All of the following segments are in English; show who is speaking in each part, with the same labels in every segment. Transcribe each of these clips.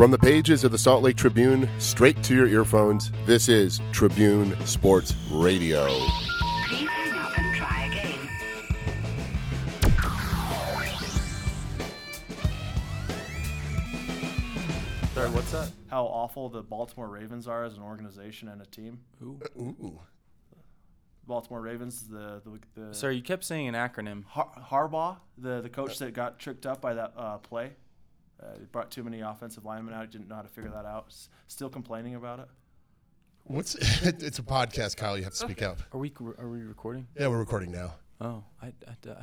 Speaker 1: From the pages of the Salt Lake Tribune straight to your earphones, this is Tribune Sports Radio.
Speaker 2: Please hang up and try again.
Speaker 3: Sorry, what's that? How awful the Baltimore Ravens are as an organization and a team.
Speaker 1: Ooh.
Speaker 3: Baltimore Ravens, the the, the
Speaker 4: Sorry, you kept saying an acronym.
Speaker 3: Har- Harbaugh, the the coach that got tricked up by that uh, play, uh, he brought too many offensive linemen out. Didn't know how to figure that out. S- Still complaining about it.
Speaker 5: What's it's a podcast, Kyle. You have to speak up.
Speaker 4: Are we are we recording?
Speaker 5: Yeah, we're recording now.
Speaker 4: Oh, I, I,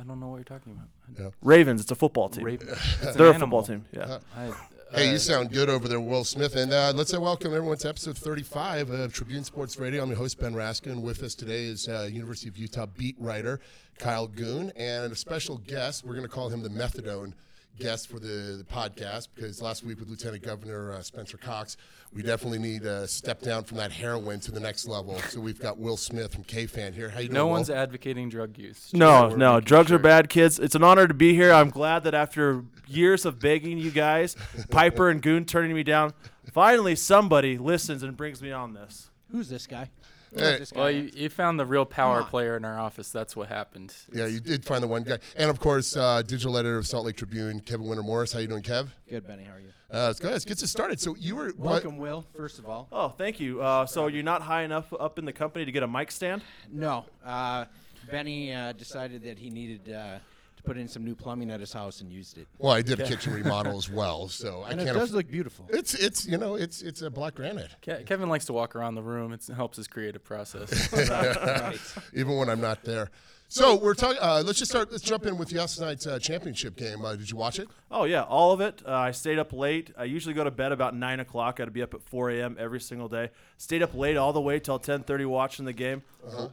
Speaker 4: I don't know what you're talking about.
Speaker 5: Yeah.
Speaker 3: Ravens, it's a football team.
Speaker 4: Raven- it's
Speaker 3: They're a football team. Yeah.
Speaker 4: I,
Speaker 5: Hey,
Speaker 4: uh,
Speaker 5: you sound good over there, Will Smith. And uh, let's uh, welcome everyone to episode 35 of Tribune Sports Radio. I'm your host, Ben Raskin. With us today is uh, University of Utah beat writer Kyle Goon and a special guest. We're going to call him the Methadone guest for the, the podcast because last week with Lieutenant Governor uh, Spencer Cox, we definitely need a step down from that heroin to the next level. So we've got Will Smith from K-Fan here. How you doing,
Speaker 4: no
Speaker 5: Will?
Speaker 4: one's advocating drug use. Just
Speaker 3: No, no,
Speaker 4: making
Speaker 3: drugs are bad, kids. It's an honor to be here. I'm glad that after years of begging you guys, Piper and Goon turning me down, finally somebody listens and brings me on this.
Speaker 6: Who's this guy? Who
Speaker 5: Hey.
Speaker 6: is this guy?
Speaker 4: Well, you, you found the real power player in our office. That's what happened.
Speaker 5: Yeah, you did find the one guy. And of course, uh, digital editor of Salt Lake Tribune, Kevin Winter Morris. How you doing, Kev?
Speaker 6: Good, Benny. How are you?
Speaker 5: Uh, let's go. Let's get this started. So you were what-
Speaker 6: Welcome, Will. First of all,
Speaker 3: Oh, thank you. Uh, so you're not high enough up in the company to get a mic stand?
Speaker 6: no. Uh, Benny uh, decided that he needed uh, to put in some new plumbing at his house and used it.
Speaker 5: Well, I did a kitchen remodel as well, so I
Speaker 6: And it
Speaker 5: can't.
Speaker 6: does
Speaker 5: aff-
Speaker 6: look beautiful.
Speaker 5: it's it's you know it's it's a black granite.
Speaker 4: Ke- Kevin likes to walk around the room. It's, it helps his creative process.
Speaker 6: right.
Speaker 5: even when I'm not there. So we're talking. Uh, let's just start. Let's jump in with last night's uh, championship game. Uh, did you watch it?
Speaker 3: Oh yeah, all of it. Uh, I stayed up late. I usually go to bed about nine o'clock. I had to be up at 4 a.m. every single day. Stayed up late all the way till 10:30 watching the game.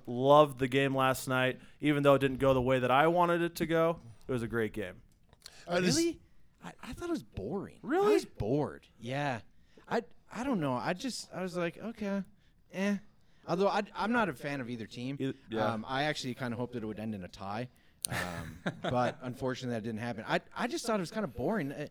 Speaker 3: Loved the game last night, even though it didn't go the way that I wanted it to go. It was a great game.
Speaker 5: Uh, this-
Speaker 6: Really? I, I thought it was boring.
Speaker 3: Really?
Speaker 6: I was bored. Yeah. I I don't know. I just I was like, okay, eh. Although I, I'm not a fan of either team.
Speaker 3: Either- yeah.
Speaker 6: Um, I actually kind of hoped that it would end in a tie. Um, but unfortunately, that didn't happen. I, I just thought it was kind of boring. Uh,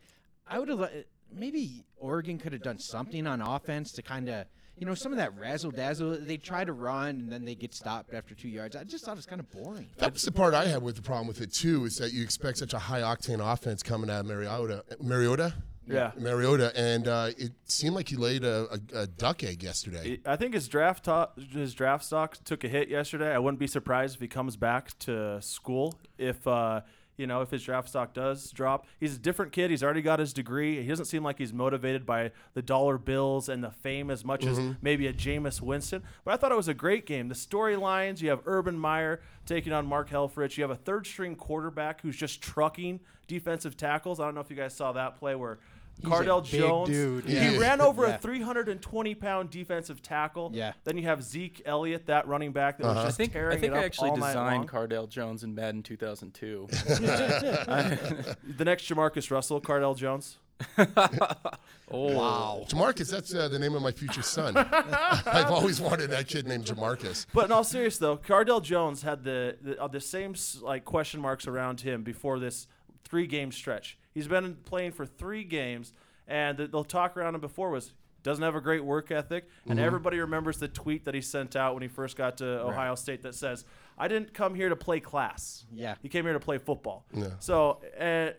Speaker 6: I would have maybe Oregon could have done something on offense to kind of you know some of that razzle dazzle. They try to run and then they get stopped after two yards. I just thought it was kind of boring.
Speaker 5: That was the part I had with the problem with it too. Is that you expect such a high octane offense coming out of Mariota, Mariota,
Speaker 3: Yeah.
Speaker 5: Mariota, and uh, it seemed like he laid a, a, a duck egg yesterday.
Speaker 3: I think his draft to- his draft stock took a hit yesterday. I wouldn't be surprised if he comes back to school if uh, you know if his draft stock does drop. He's a different kid. He's already got his degree. He doesn't seem like he's motivated by the dollar bills and the fame as much as maybe a Jameis Winston. But I thought it was a great game. The storylines. You have Urban Meyer taking on Mark Helfrich. You have a third string quarterback who's just trucking defensive tackles. I don't know if you guys saw that play where.
Speaker 6: A
Speaker 3: Cardale
Speaker 6: big
Speaker 3: Jones.
Speaker 6: dude,
Speaker 3: He ran over
Speaker 6: Yeah.
Speaker 3: a 320 pound defensive tackle.
Speaker 6: Yeah.
Speaker 3: Then you have Zeke Elliott, that running back that was
Speaker 4: I
Speaker 3: just
Speaker 4: think
Speaker 3: tearing
Speaker 4: I think
Speaker 3: it up
Speaker 4: I actually
Speaker 3: all night
Speaker 4: designed
Speaker 3: long.
Speaker 4: Cardale Jones in Madden 2002.
Speaker 3: the next Jamarcus Russell, Cardale Jones.
Speaker 4: oh
Speaker 6: Wow.
Speaker 5: Jamarcus, that's uh, the name of my future son. I've always wanted that kid named Jamarcus.
Speaker 3: But in all seriousness, though, Cardale Jones had the the, uh, the same like question marks around him before this three game stretch. He's been playing for three games, and the, the talk around him before was doesn't have a great work ethic, and everybody remembers the tweet that he sent out when he first got to Ohio State that says, "I didn't come here to play class.
Speaker 6: Yeah.
Speaker 3: he came here to play football."
Speaker 5: Yeah.
Speaker 3: So, uh,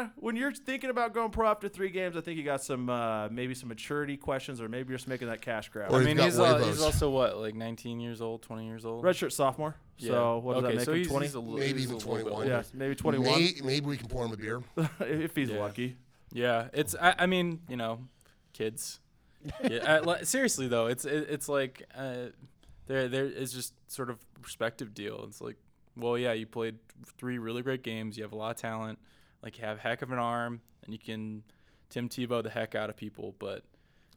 Speaker 3: eh, when you're thinking about going pro after three games, I think you got some uh, maybe some maturity questions, or maybe you're just making that cash grab.
Speaker 5: Or
Speaker 4: I mean,
Speaker 5: got
Speaker 4: he's, uh, he's also what, like 19 years old, 20 years old.
Speaker 3: Redshirt sophomore. So what does that make
Speaker 4: so
Speaker 3: him?
Speaker 4: he's,
Speaker 3: 20?
Speaker 4: he's a
Speaker 5: Maybe
Speaker 4: he's
Speaker 5: even
Speaker 4: a little bit
Speaker 5: 21.
Speaker 4: older.
Speaker 3: yeah, maybe 21
Speaker 5: Maybe, maybe we can pour him a beer.
Speaker 3: if he's
Speaker 4: Yeah.
Speaker 3: lucky.
Speaker 4: Yeah, it's. I, I mean, you know, kids. Yeah, uh, li- seriously though, it's it, it's like uh, there there is just sort of perspective deal. It's like, well, yeah, you played three really great games. You have a lot of talent. Like you have heck of an arm, and you can Tim Tebow the heck out of people. But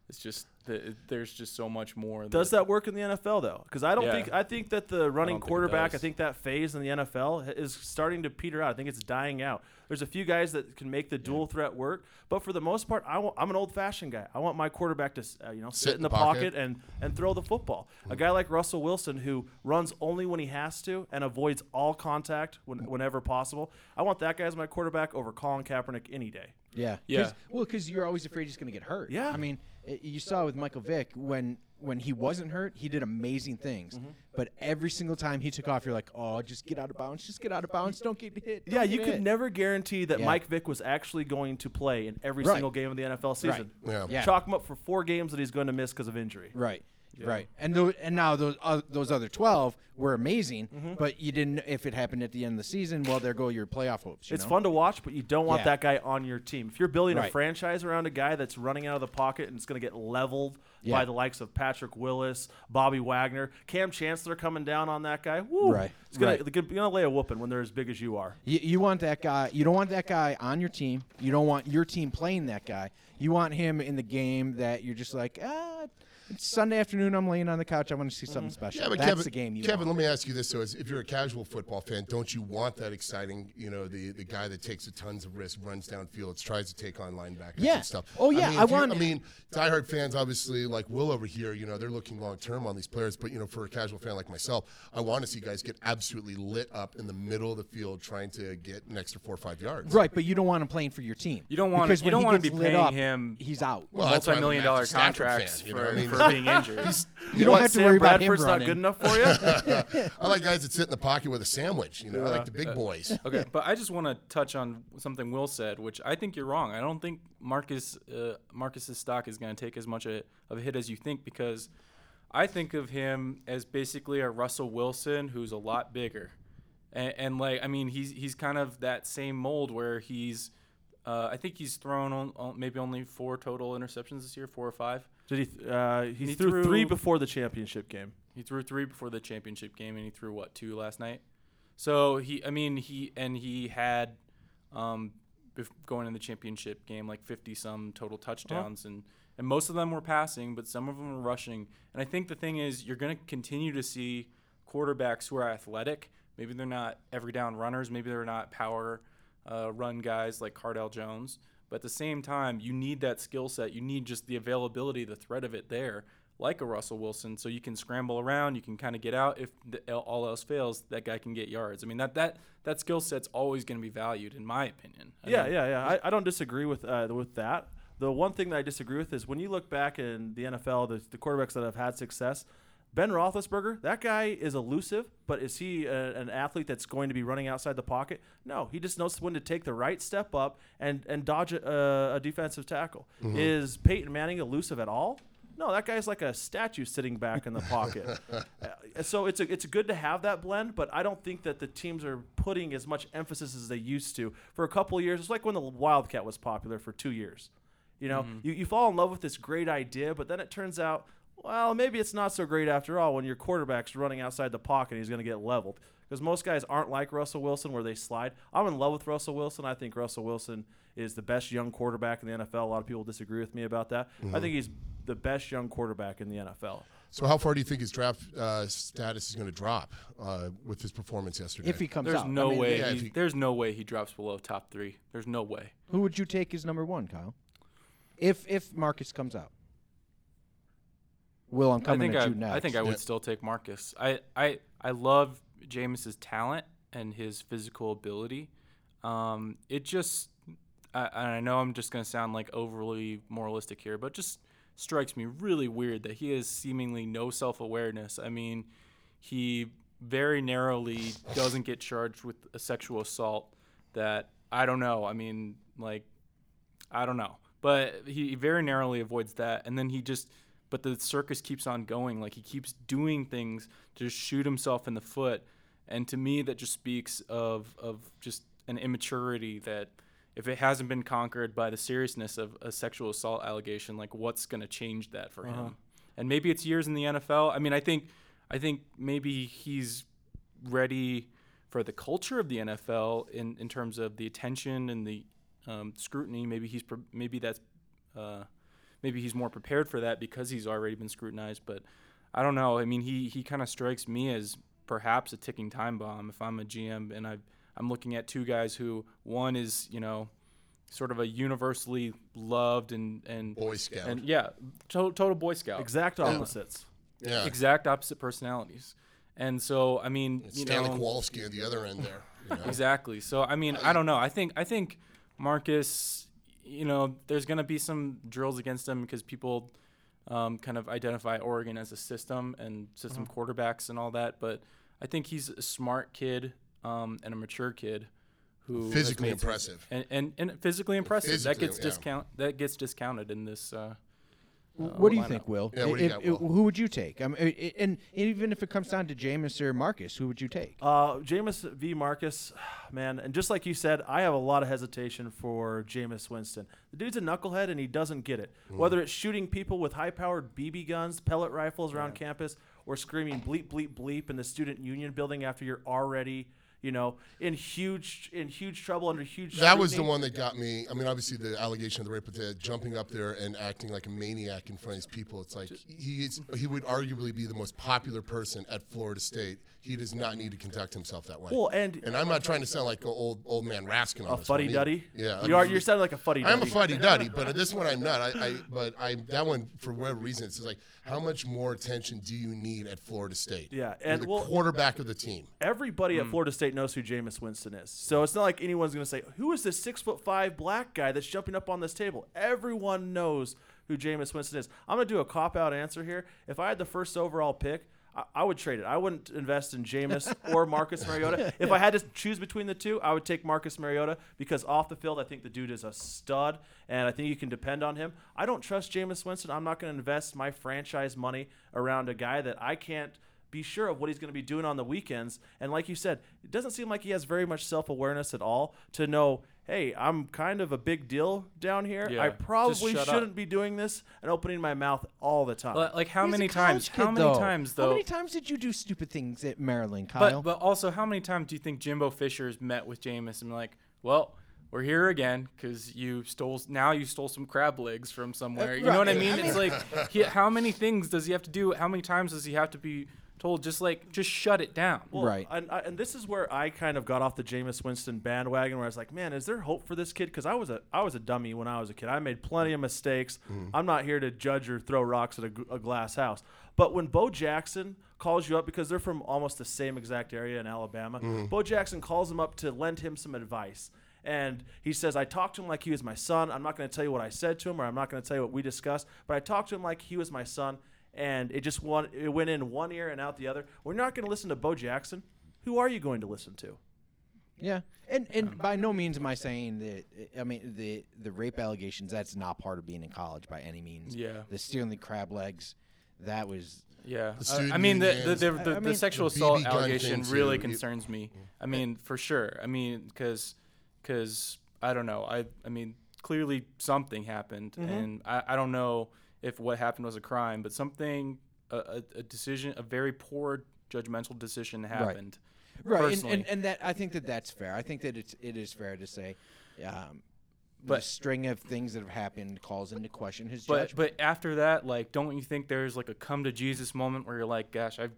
Speaker 4: It's just the, there's just so much more.
Speaker 3: Does that work in the NFL though? Because I don't
Speaker 4: Yeah.
Speaker 3: think I think that the running
Speaker 4: think it
Speaker 3: quarterback, I think that phase in the NFL is starting to peter out. I think it's dying out. There's a few guys that can make the dual threat work, but for the most part, I want, I'm an old fashioned guy. I want my quarterback to uh, you know sit, in the pocket, and and throw the football. A guy like Russell Wilson who runs only when he has to and avoids all contact when, whenever possible. I want that guy as my quarterback over Colin Kaepernick any day.
Speaker 6: Yeah.
Speaker 4: Yeah.
Speaker 6: 'Cause- Well, because you're always afraid he's going to get hurt.
Speaker 3: Yeah.
Speaker 6: I mean, i you saw with Michael Vick when when he wasn't hurt, he did amazing things.
Speaker 3: Mm-hmm.
Speaker 6: But every single time he took off, you're like, oh, just get out of bounds, just get out of bounds, don't get hit.
Speaker 3: Yeah,
Speaker 6: don't
Speaker 3: you
Speaker 6: get
Speaker 3: could
Speaker 6: hit."
Speaker 3: never guarantee that
Speaker 6: Yeah.
Speaker 3: Mike Vick was actually going to play in every
Speaker 6: Right.
Speaker 3: single game of the NFL season. Right.
Speaker 5: Yeah.
Speaker 6: Yeah.
Speaker 3: Chalk him up for four games that he's going to miss because of injury.
Speaker 6: Right. Right, and and now those uh, those other twelve were amazing,
Speaker 3: Mm-hmm.
Speaker 6: but you didn't. If it happened at the end of the season, well, there go your playoff hopes. you
Speaker 3: It's
Speaker 6: know?
Speaker 3: fun to watch, but you don't want
Speaker 6: Yeah.
Speaker 3: that guy on your team. If you're building a franchise around a guy that's running out of the pocket and it's going to get leveled
Speaker 6: Yeah.
Speaker 3: by the likes of Patrick Willis, Bobby Wagner, Kam Chancellor coming down on that guy, woo,
Speaker 6: Right.
Speaker 3: It's gonna,
Speaker 6: Right.
Speaker 3: gonna lay a whooping when they're as big as you are.
Speaker 6: You, you want that guy. You don't want that guy on your team. You don't want your team playing that guy. You want him in the game that you're just like, ah, it's Sunday afternoon. I'm laying on the couch. I want to see something mm. special.
Speaker 5: Yeah, but
Speaker 6: That's
Speaker 5: Kevin,
Speaker 6: the game you
Speaker 5: Kevin,
Speaker 6: want.
Speaker 5: let me ask you this: so, as, if you're a casual football fan, don't you want that exciting? You know, the the guy that takes a tons of risk, runs downfield, tries to take on linebackers
Speaker 6: Yeah.
Speaker 5: and stuff.
Speaker 6: Oh, yeah,
Speaker 5: mean,
Speaker 6: I
Speaker 5: if you're-
Speaker 6: want-
Speaker 5: I mean, diehard fans, obviously, like Will over here, you know, they're looking long term on these players. But you know, for a casual fan like myself, I want to see guys get absolutely lit up in the middle of the field, trying to get an extra four or five yards.
Speaker 6: Right, but you don't want him playing for your team.
Speaker 4: You don't want
Speaker 6: because
Speaker 4: you
Speaker 6: when
Speaker 4: don't
Speaker 6: he
Speaker 4: want to be
Speaker 6: lit
Speaker 4: paying
Speaker 6: up,
Speaker 4: him
Speaker 6: He's out.
Speaker 5: Well, that's why I'm a
Speaker 4: multi-million dollar contracts
Speaker 5: fan, you know
Speaker 4: for,
Speaker 5: I mean?
Speaker 4: for being injured.
Speaker 6: you don't
Speaker 3: What,
Speaker 6: have to
Speaker 3: Sam
Speaker 6: worry about him
Speaker 3: Bradford's not
Speaker 6: running.
Speaker 3: good enough for you.
Speaker 5: I like guys that sit in the pocket with a sandwich. You know, I like the big boys.
Speaker 4: okay, but I just want to touch on something Will said, which I think you're wrong. I don't think Marcus uh, Marcus's stock is going to take as much a, of a hit as you think because I think of him as basically a Russell Wilson who's a lot bigger, and, and like I mean he's he's kind of that same mold where he's. Uh, I think he's thrown on, on maybe only four total interceptions this year, four or five.
Speaker 3: Did he? th- Uh, he,
Speaker 4: He
Speaker 3: threw, three before the championship game.
Speaker 4: He threw three before the championship game, and he threw what two last night. So he, I mean, he and he had, um, bef- going in the championship game like fifty some total touchdowns, and and most of them were passing, but some of them were rushing. And I think the thing is, you're going to continue to see quarterbacks who are athletic. Maybe they're not every down runners. Maybe they're not power uh, run guys like Cardale Jones. But at the same time, you need that skill set. You need just the availability, the threat of it there, like a Russell Wilson, so you can scramble around. You can kind of get out. If the, all else fails, that guy can get yards. I mean, that that that skill set's always going to be valued, in my opinion. I
Speaker 3: Yeah,
Speaker 4: mean,
Speaker 3: yeah, yeah. I, I don't disagree with uh, with that. The one thing that I disagree with is when you look back in the NFL, the, the quarterbacks that have had success. Ben Roethlisberger, that guy is elusive, but is he a, an athlete that's going to be running outside the pocket? No, he just knows when to take the right step up and and dodge a, a defensive tackle. Is Peyton Manning elusive at all? No, that guy's like a statue sitting back in the pocket. Uh, so it's a, it's good to have that blend, but I don't think that the teams are putting as much emphasis as they used to. For a couple of years, it's like when the Wildcat was popular for two years. You know, you, you fall in love with this great idea, but then it turns out, well, maybe it's not so great after all when your quarterback's running outside the pocket and he's going to get leveled. Because most guys aren't like Russell Wilson where they slide. I'm in love with Russell Wilson. I think Russell Wilson is the best young quarterback in the NFL. A lot of people disagree with me about that. I think he's the best young quarterback in the NFL.
Speaker 5: So, how far do you think his draft uh, status is going to drop uh, with his performance yesterday?
Speaker 6: If he comes
Speaker 4: There's
Speaker 6: out, I
Speaker 4: no
Speaker 6: mean,
Speaker 4: way.
Speaker 5: yeah,
Speaker 4: he,
Speaker 5: he-
Speaker 4: there's no way he drops below top three. There's no way.
Speaker 6: Who would you take as number one, Kyle? If if Marcus comes out, Will, I'm coming
Speaker 4: think
Speaker 6: at
Speaker 4: I,
Speaker 6: you next.
Speaker 4: I think I would
Speaker 5: Yeah.
Speaker 4: still take Marcus. I, I, I love Jameis's talent and his physical ability. Um, it just, I, I know I'm just gonna sound like overly moralistic here, but just strikes me really weird that he has seemingly no self-awareness. I mean, he very narrowly doesn't get charged with a sexual assault. That I don't know. I mean, like I don't know. But he very narrowly avoids that. And then he just, but the circus keeps on going. Like he keeps doing things to just shoot himself in the foot. And to me, that just speaks of, of just an immaturity that if it hasn't been conquered by the seriousness of a sexual assault allegation, like what's going to change that for him? And maybe it's years in the NFL. I mean, I think, I think maybe he's ready for the culture of the NFL in, in terms of the attention and the um, scrutiny. Maybe he's pro- maybe that's uh, maybe he's more prepared for that because he's already been scrutinized. But I don't know. I mean, he he kind of strikes me as perhaps a ticking time bomb if I'm a GM and I I'm looking at two guys who one is you know sort of a universally loved and and
Speaker 5: Boy Scout.
Speaker 4: and yeah total, total Boy Scout
Speaker 3: Exact opposites.
Speaker 5: yeah.
Speaker 4: exact opposite personalities. And so I mean you
Speaker 5: Stanley
Speaker 4: know
Speaker 5: Kowalski at the other end there. you know.
Speaker 4: exactly. So I mean, I don't know. I think I think Marcus, you know, there's gonna be some drills against him because people um, kind of identify Oregon as a system and system
Speaker 5: Uh-huh.
Speaker 4: quarterbacks and all that. But I think he's a smart kid um, and a mature kid who
Speaker 5: Physically impressive.
Speaker 4: and, and, and physically impressive.
Speaker 5: Physically,
Speaker 4: that gets
Speaker 5: yeah.
Speaker 4: discount that gets discounted in this. Uh,
Speaker 6: What do you
Speaker 4: lineup.
Speaker 6: think, Will?
Speaker 5: Yeah, what do you
Speaker 6: If-
Speaker 5: got, Will?
Speaker 6: Who would you take? I mean, i- i- and even if it comes down to Jameis or Marcus, who would you take?
Speaker 3: Uh, Jameis v. Marcus, man, and just like you said, I have a lot of hesitation for Jameis Winston. The dude's a knucklehead and he doesn't get it.
Speaker 5: Mm.
Speaker 3: Whether it's shooting people with high-powered BB guns, pellet rifles around campus, or screaming bleep bleep bleep in the student union building after you're already, you know, in huge in huge trouble under huge.
Speaker 5: That was the one that got me. I mean, obviously the allegation of the rape, but the jumping up there and acting like a maniac in front of his people. It's like he—he would arguably be the most popular person at Florida State. He does not need to conduct himself that way.
Speaker 3: Well, and
Speaker 5: and I'm not trying to sound like an old old man Raskin on
Speaker 3: a
Speaker 5: this one
Speaker 3: fuddy
Speaker 5: either.
Speaker 3: duddy.
Speaker 5: Yeah,
Speaker 3: you are. You're sounding like a fuddy duddy.
Speaker 5: I'm a fuddy duddy, but this one I'm not. I, I but I that one for whatever reason it's just like how much more attention do you need at Florida State?
Speaker 3: Yeah,
Speaker 5: You're
Speaker 3: and
Speaker 5: the
Speaker 3: well-
Speaker 5: quarterback of the team.
Speaker 3: everybody
Speaker 5: Hmm.
Speaker 3: at Florida State knows who Jameis Winston is. So it's not like anyone's going to say, "Who is this six foot five black guy that's jumping up on this table?" Everyone knows who Jameis Winston is. I'm going to do a cop out answer here. If I had the first overall pick, I, I would trade it. I wouldn't invest in Jameis or Marcus Mariota. If I had to choose between the two, I would take Marcus Mariota because off the field, I think the dude is a stud, and I think you can depend on him. I don't trust Jameis Winston. I'm not going to invest my franchise money around a guy that I can't be sure of what he's going to be doing on the weekends. And like you said, it doesn't seem like he has very much self awareness at all to know, hey, I'm kind of a big deal down here.
Speaker 4: Yeah,
Speaker 3: I probably shouldn't be doing this and opening my mouth all the time.
Speaker 4: Li- like how
Speaker 6: He's
Speaker 4: many times?
Speaker 6: kid,
Speaker 4: How many
Speaker 6: though.
Speaker 4: times though?
Speaker 6: How many times did you do stupid things at Maryland, Kyle?
Speaker 4: But but also, how many times do you think Jimbo Fisher's met with Jameis and been like, well, we're here again because you stole now you stole some crab legs from somewhere. You know what I mean?
Speaker 6: I
Speaker 4: it's like he, how many things does he have to do? How many times does he have to be told just like just shut it down?
Speaker 3: Well,
Speaker 6: Right.
Speaker 3: And, and this is where I kind of got off the Jameis Winston bandwagon, where I was like, man, is there hope for this kid? Because I was a I was a dummy when I was a kid. I made plenty of mistakes. Mm-hmm. I'm not here to judge or throw rocks at a glass house. But when Bo Jackson calls you up because they're from almost the same exact area in Alabama, mm-hmm. Bo Jackson calls him up to lend him some advice. And he says, I talked to him like he was my son. I'm not going to tell you what I said to him, or I'm not going to tell you what we discussed, but I talked to him like he was my son and it just won, it went in one ear and out the other. We're not going to listen to Bo Jackson. Who are you going to listen to?
Speaker 6: yeah, and and by no means am I saying that. I mean the the rape allegations. That's not part of being in college by any means.
Speaker 4: Yeah.
Speaker 6: the stealing the crab legs. That was
Speaker 4: Yeah,
Speaker 5: The
Speaker 4: Uh, I mean the the,
Speaker 5: unions.
Speaker 4: the, the,
Speaker 6: I
Speaker 4: the
Speaker 6: mean-
Speaker 4: sexual
Speaker 5: The
Speaker 4: assault
Speaker 5: BB
Speaker 4: allegation really
Speaker 5: too.
Speaker 4: Concerns me. I mean, for sure. I mean, because because I don't know. I I mean, clearly something happened,
Speaker 6: Mm-hmm.
Speaker 4: and I, I don't know if what happened was a crime, but something a, a, decision, a very poor judgmental decision happened.
Speaker 6: right, and, and and that I think that that's fair. I think that it's it is fair to say, um, the
Speaker 4: But-
Speaker 6: string of things that have happened calls into question his
Speaker 4: But
Speaker 6: judgment.
Speaker 4: but after that, like, don't you think there's like a come to Jesus moment where you're like, gosh, I've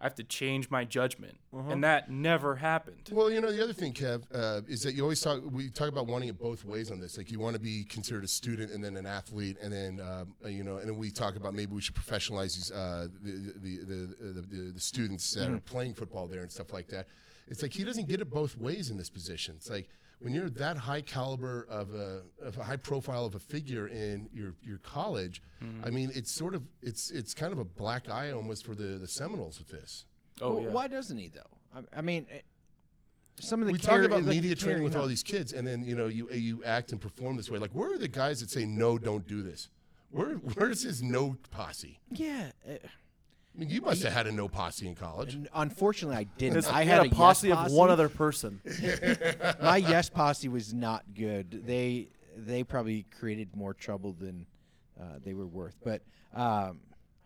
Speaker 4: I have to change my judgment,
Speaker 6: Uh-huh.
Speaker 4: and that never happened.
Speaker 5: Well, you know, the other thing, Kev, uh, is that you always talk. We talk about wanting it both ways on this. Like you want to be considered a student and then an athlete, and then um, uh, you know, and then we talk about maybe we should professionalize these uh, the, the, the, the, the the students that are playing football there and stuff like that. It's like he doesn't get it both ways in this position. It's like when you're that high caliber of a, of a high profile of a figure in your your college. I mean, it's sort of it's it's kind of a black eye almost for the the Seminoles with this.
Speaker 4: Oh
Speaker 6: Well,
Speaker 4: yeah.
Speaker 6: Why doesn't he though? I, I mean, eh, some of the
Speaker 5: we
Speaker 6: care-
Speaker 5: talk about
Speaker 6: like,
Speaker 5: media training with
Speaker 6: no.
Speaker 5: all these kids, and then you know you you act and perform this way. Like, where are the guys that say no, don't do this? Where where's his no posse?
Speaker 6: Yeah. eh,
Speaker 5: I mean, you must have had a no posse in college.
Speaker 6: and unfortunately, I didn't. I
Speaker 3: he
Speaker 6: had
Speaker 3: a posse
Speaker 6: yes
Speaker 3: of one other person.
Speaker 6: My yes posse was not good. They they probably created more trouble than uh, they were worth. But um,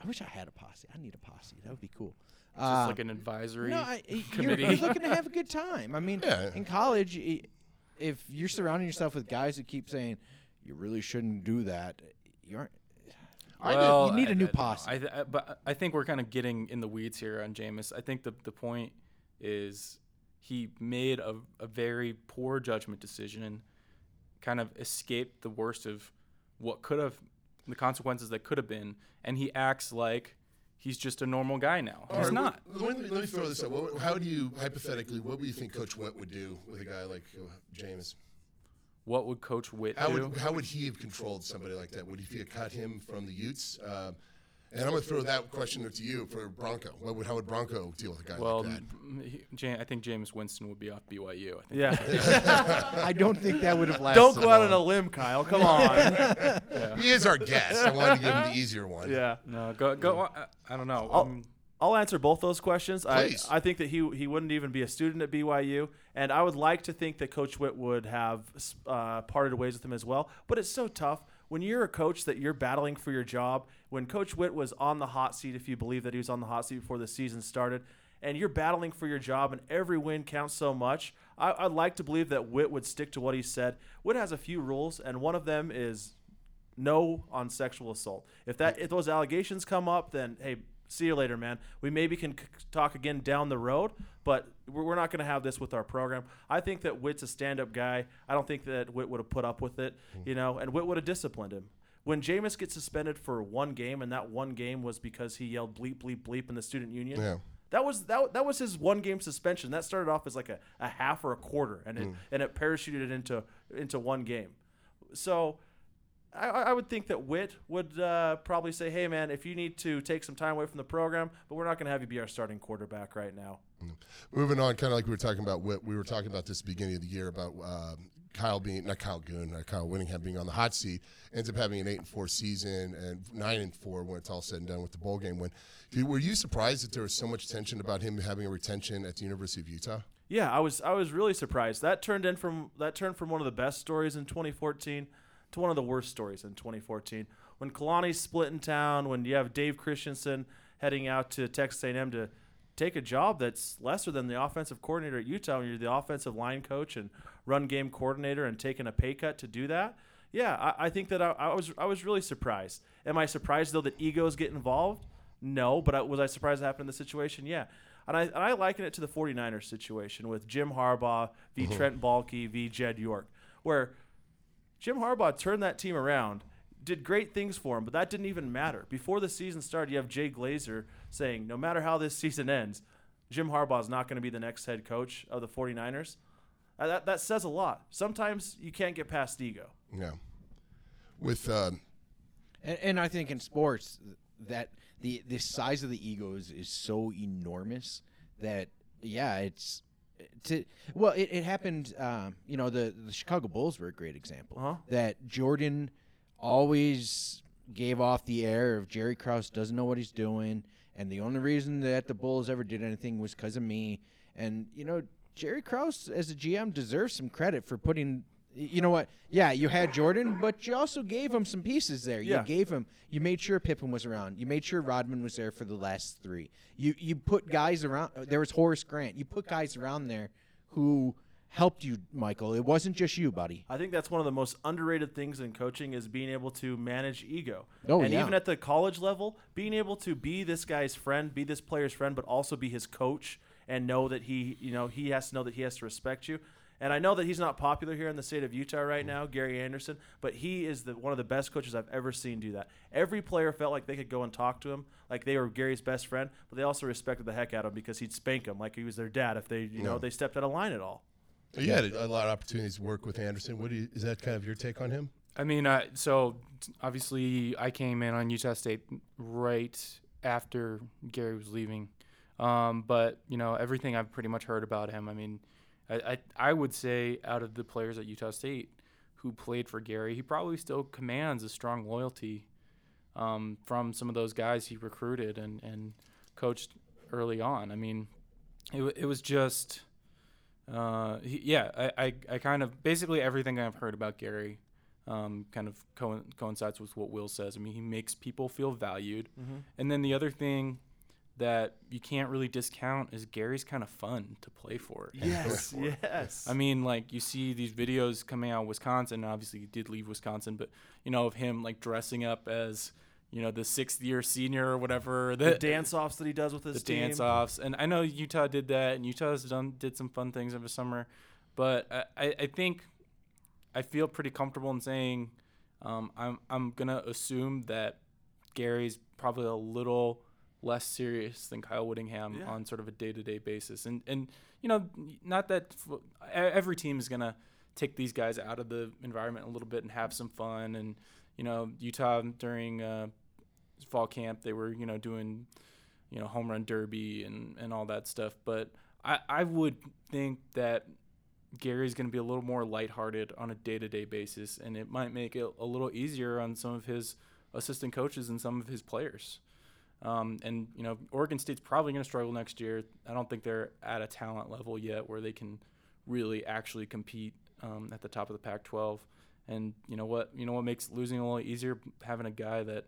Speaker 6: I wish I had a posse. I need a posse. That would be cool.
Speaker 4: Just
Speaker 6: Uh,
Speaker 4: like an advisory
Speaker 6: no, I, you're,
Speaker 4: committee.
Speaker 6: you're looking to have a good time. I mean,
Speaker 5: Yeah.
Speaker 6: in college, if you're surrounding yourself with guys who keep saying you really shouldn't do that, you aren't. I
Speaker 4: Well,
Speaker 6: you need a
Speaker 4: I-
Speaker 6: new
Speaker 4: I-
Speaker 6: posse.
Speaker 4: I, th- but I think we're kind of getting in the weeds here on Jameis. I think the the point is he made a, a very poor judgment decision and kind of escaped the worst of what could have the consequences that could have been, and he acts like he's just a normal guy now.
Speaker 5: All
Speaker 4: he's
Speaker 5: right,
Speaker 4: not.
Speaker 5: well, Let me, let me throw this out. What, how do you hypothetically? What do you think Coach Whitt would do with a guy like uh, Jameis?
Speaker 4: What would Coach Whitt
Speaker 5: How
Speaker 4: do?
Speaker 5: would how would he have controlled somebody like that? Would he have cut him from the Utes? Uh, and I'm going to throw that question to you for Bronco. What would, how would Bronco deal with a guy
Speaker 4: well,
Speaker 5: like that?
Speaker 4: m- he- Ja- I think Jameis Winston would be off BYU. I think.
Speaker 3: Yeah.
Speaker 6: I don't think that would have lasted.
Speaker 3: Don't go out on a limb, Kyle. Come on.
Speaker 5: He is our guest. I wanted to give him the easier one.
Speaker 3: yeah.
Speaker 4: No, go go. on. I, I don't know.
Speaker 3: I'll, answer both those questions. I,
Speaker 5: Please.
Speaker 3: I think that he he wouldn't even be a student at BYU, and I would like to think that Coach Whitt would have uh, parted ways with him as well. But it's so tough when you're a coach that you're battling for your job. When Coach Whitt was on the hot seat, if you believe that he was on the hot seat before the season started, and you're battling for your job, and every win counts so much. I, I'd like to believe that Whitt would stick to what he said. Whitt has a few rules, and one of them is no on sexual assault. If that if those allegations come up, then hey, see you later, man. We maybe can c- talk again down the road, but we're, we're not going to have this with our program. I think that Whitt's a stand-up guy. I don't think that Whitt would have put up with it, hmm. you know, and Whitt would have disciplined him. When Jameis gets suspended for one game, and that one game was because he yelled bleep bleep bleep in the student union.
Speaker 5: Yeah.
Speaker 3: That was that, that was his one game suspension. That started off as like a, a half or a quarter, and it hmm. and it parachuted into into one game. So I, I would think that Whitt would uh, probably say, "Hey, man, if you need to take some time away from the program, but we're not going to have you be our starting quarterback right now."
Speaker 5: Moving on, kind of like we were talking about, Whit, we were talking about this beginning of the year about um, Kyle being not Kyle Goon, uh, Kyle Whittingham being on the hot seat. Ends up having an eight and four season and nine and four when it's all said and done with the bowl game win. Were you surprised that there was so much tension about him having a retention at the University of Utah?
Speaker 3: Yeah, I was I was really surprised. That turned in from that turned from one of the best stories in 2014 to one of the worst stories in 2014. When Kalani's split in town, when you have Dave Christensen heading out to Texas A&M to take a job that's lesser than the offensive coordinator at Utah, when you're the offensive line coach and run game coordinator and taking a pay cut to do that. Yeah, I, I think that I, I was I was really surprised. Am I surprised though that egos get involved? No, but I, was I surprised it happened in this situation? Yeah. And I, and I liken it to the 49ers situation with Jim Harbaugh v. Mm-hmm. Trent Baalke v. Jed York, where Jim Harbaugh turned that team around, did great things for him, but that didn't even matter. Before the season started, you have Jay Glazer saying, no matter how this season ends, Jim Harbaugh is not going to be the next head coach of the 49ers. Uh, that, that says a lot. Sometimes you can't get past ego.
Speaker 5: Yeah. With um,
Speaker 6: And, and I think in sports that the the size of the egos is so enormous that yeah, it's to well, it, it happened. Um, you know, the the Chicago Bulls were a great example.
Speaker 3: Uh-huh.
Speaker 6: That Jordan always gave off the air of Jerry Krause doesn't know what he's doing, and the only reason that the Bulls ever did anything was because of me. And you know, Jerry Krause as a GM deserves some credit for putting. You know what? Yeah, you had Jordan, but you also gave him some pieces there. You
Speaker 3: Yeah.
Speaker 6: gave him. You made sure Pippen was around. You made sure Rodman was there for the last three. You you put guys around. There was Horace Grant. You put guys around there who helped you, Michael. It wasn't just you, buddy.
Speaker 3: I think that's one of the most underrated things in coaching is being able to manage ego.
Speaker 6: Oh,
Speaker 3: and
Speaker 6: yeah.
Speaker 3: even at the college level, being able to be this guy's friend, be this player's friend, but also be his coach and know that he, you know, he has to know that he has to respect you. And I know that he's not popular here in the state of Utah right now, Gary Anderson, but he is the, one of the best coaches I've ever seen do that. Every player felt like they could go and talk to him, like they were Gary's best friend, but they also respected the heck out of him because he'd spank them like he was their dad if they, you know, they stepped out of line at all.
Speaker 5: you had a, a lot of opportunities to work with Anderson. What do you, is that kind of your take on him?
Speaker 4: I mean, uh, so obviously I came in on Utah State right after Gary was leaving, um, but you know everything I've pretty much heard about him. I mean, I, I I would say out of the players at Utah State who played for Gary, he probably still commands a strong loyalty um, from some of those guys he recruited and and coached early on. I mean, it it was just. Uh, he, yeah, I, I, I kind of basically everything I've heard about Gary um, kind of co- coincides with what Will says. I mean, he makes people feel valued. And then the other thing that you can't really discount is Gary's kind of fun to play for.
Speaker 3: Yes, yes.
Speaker 4: I mean, like you see these videos coming out of Wisconsin. and Obviously, he did leave Wisconsin, but you know of him like dressing up as you know, the sixth year senior or whatever.
Speaker 3: The dance offs that he does with his team.
Speaker 4: dance offs, and I know Utah did that, and Utah's done did some fun things over summer, but I, I, I think I feel pretty comfortable in saying um, I'm I'm gonna assume that Gary's probably a little less serious than Kyle Whittingham
Speaker 3: Yeah.
Speaker 4: on sort of a day to day basis, and and you know not that f- every team is gonna take these guys out of the environment a little bit and have some fun, and you know Utah during uh, fall camp they were you know doing you know home run derby and and all that stuff, but I I would think that Gary's going to be a little more lighthearted on a day-to-day basis, and it might make it a little easier on some of his assistant coaches and some of his players. Um, and you know, Oregon State's probably going to struggle next year. I don't think they're at a talent level yet where they can really actually compete um, at the top of the Pac-12. And you know what? You know what makes losing a little easier? Having a guy that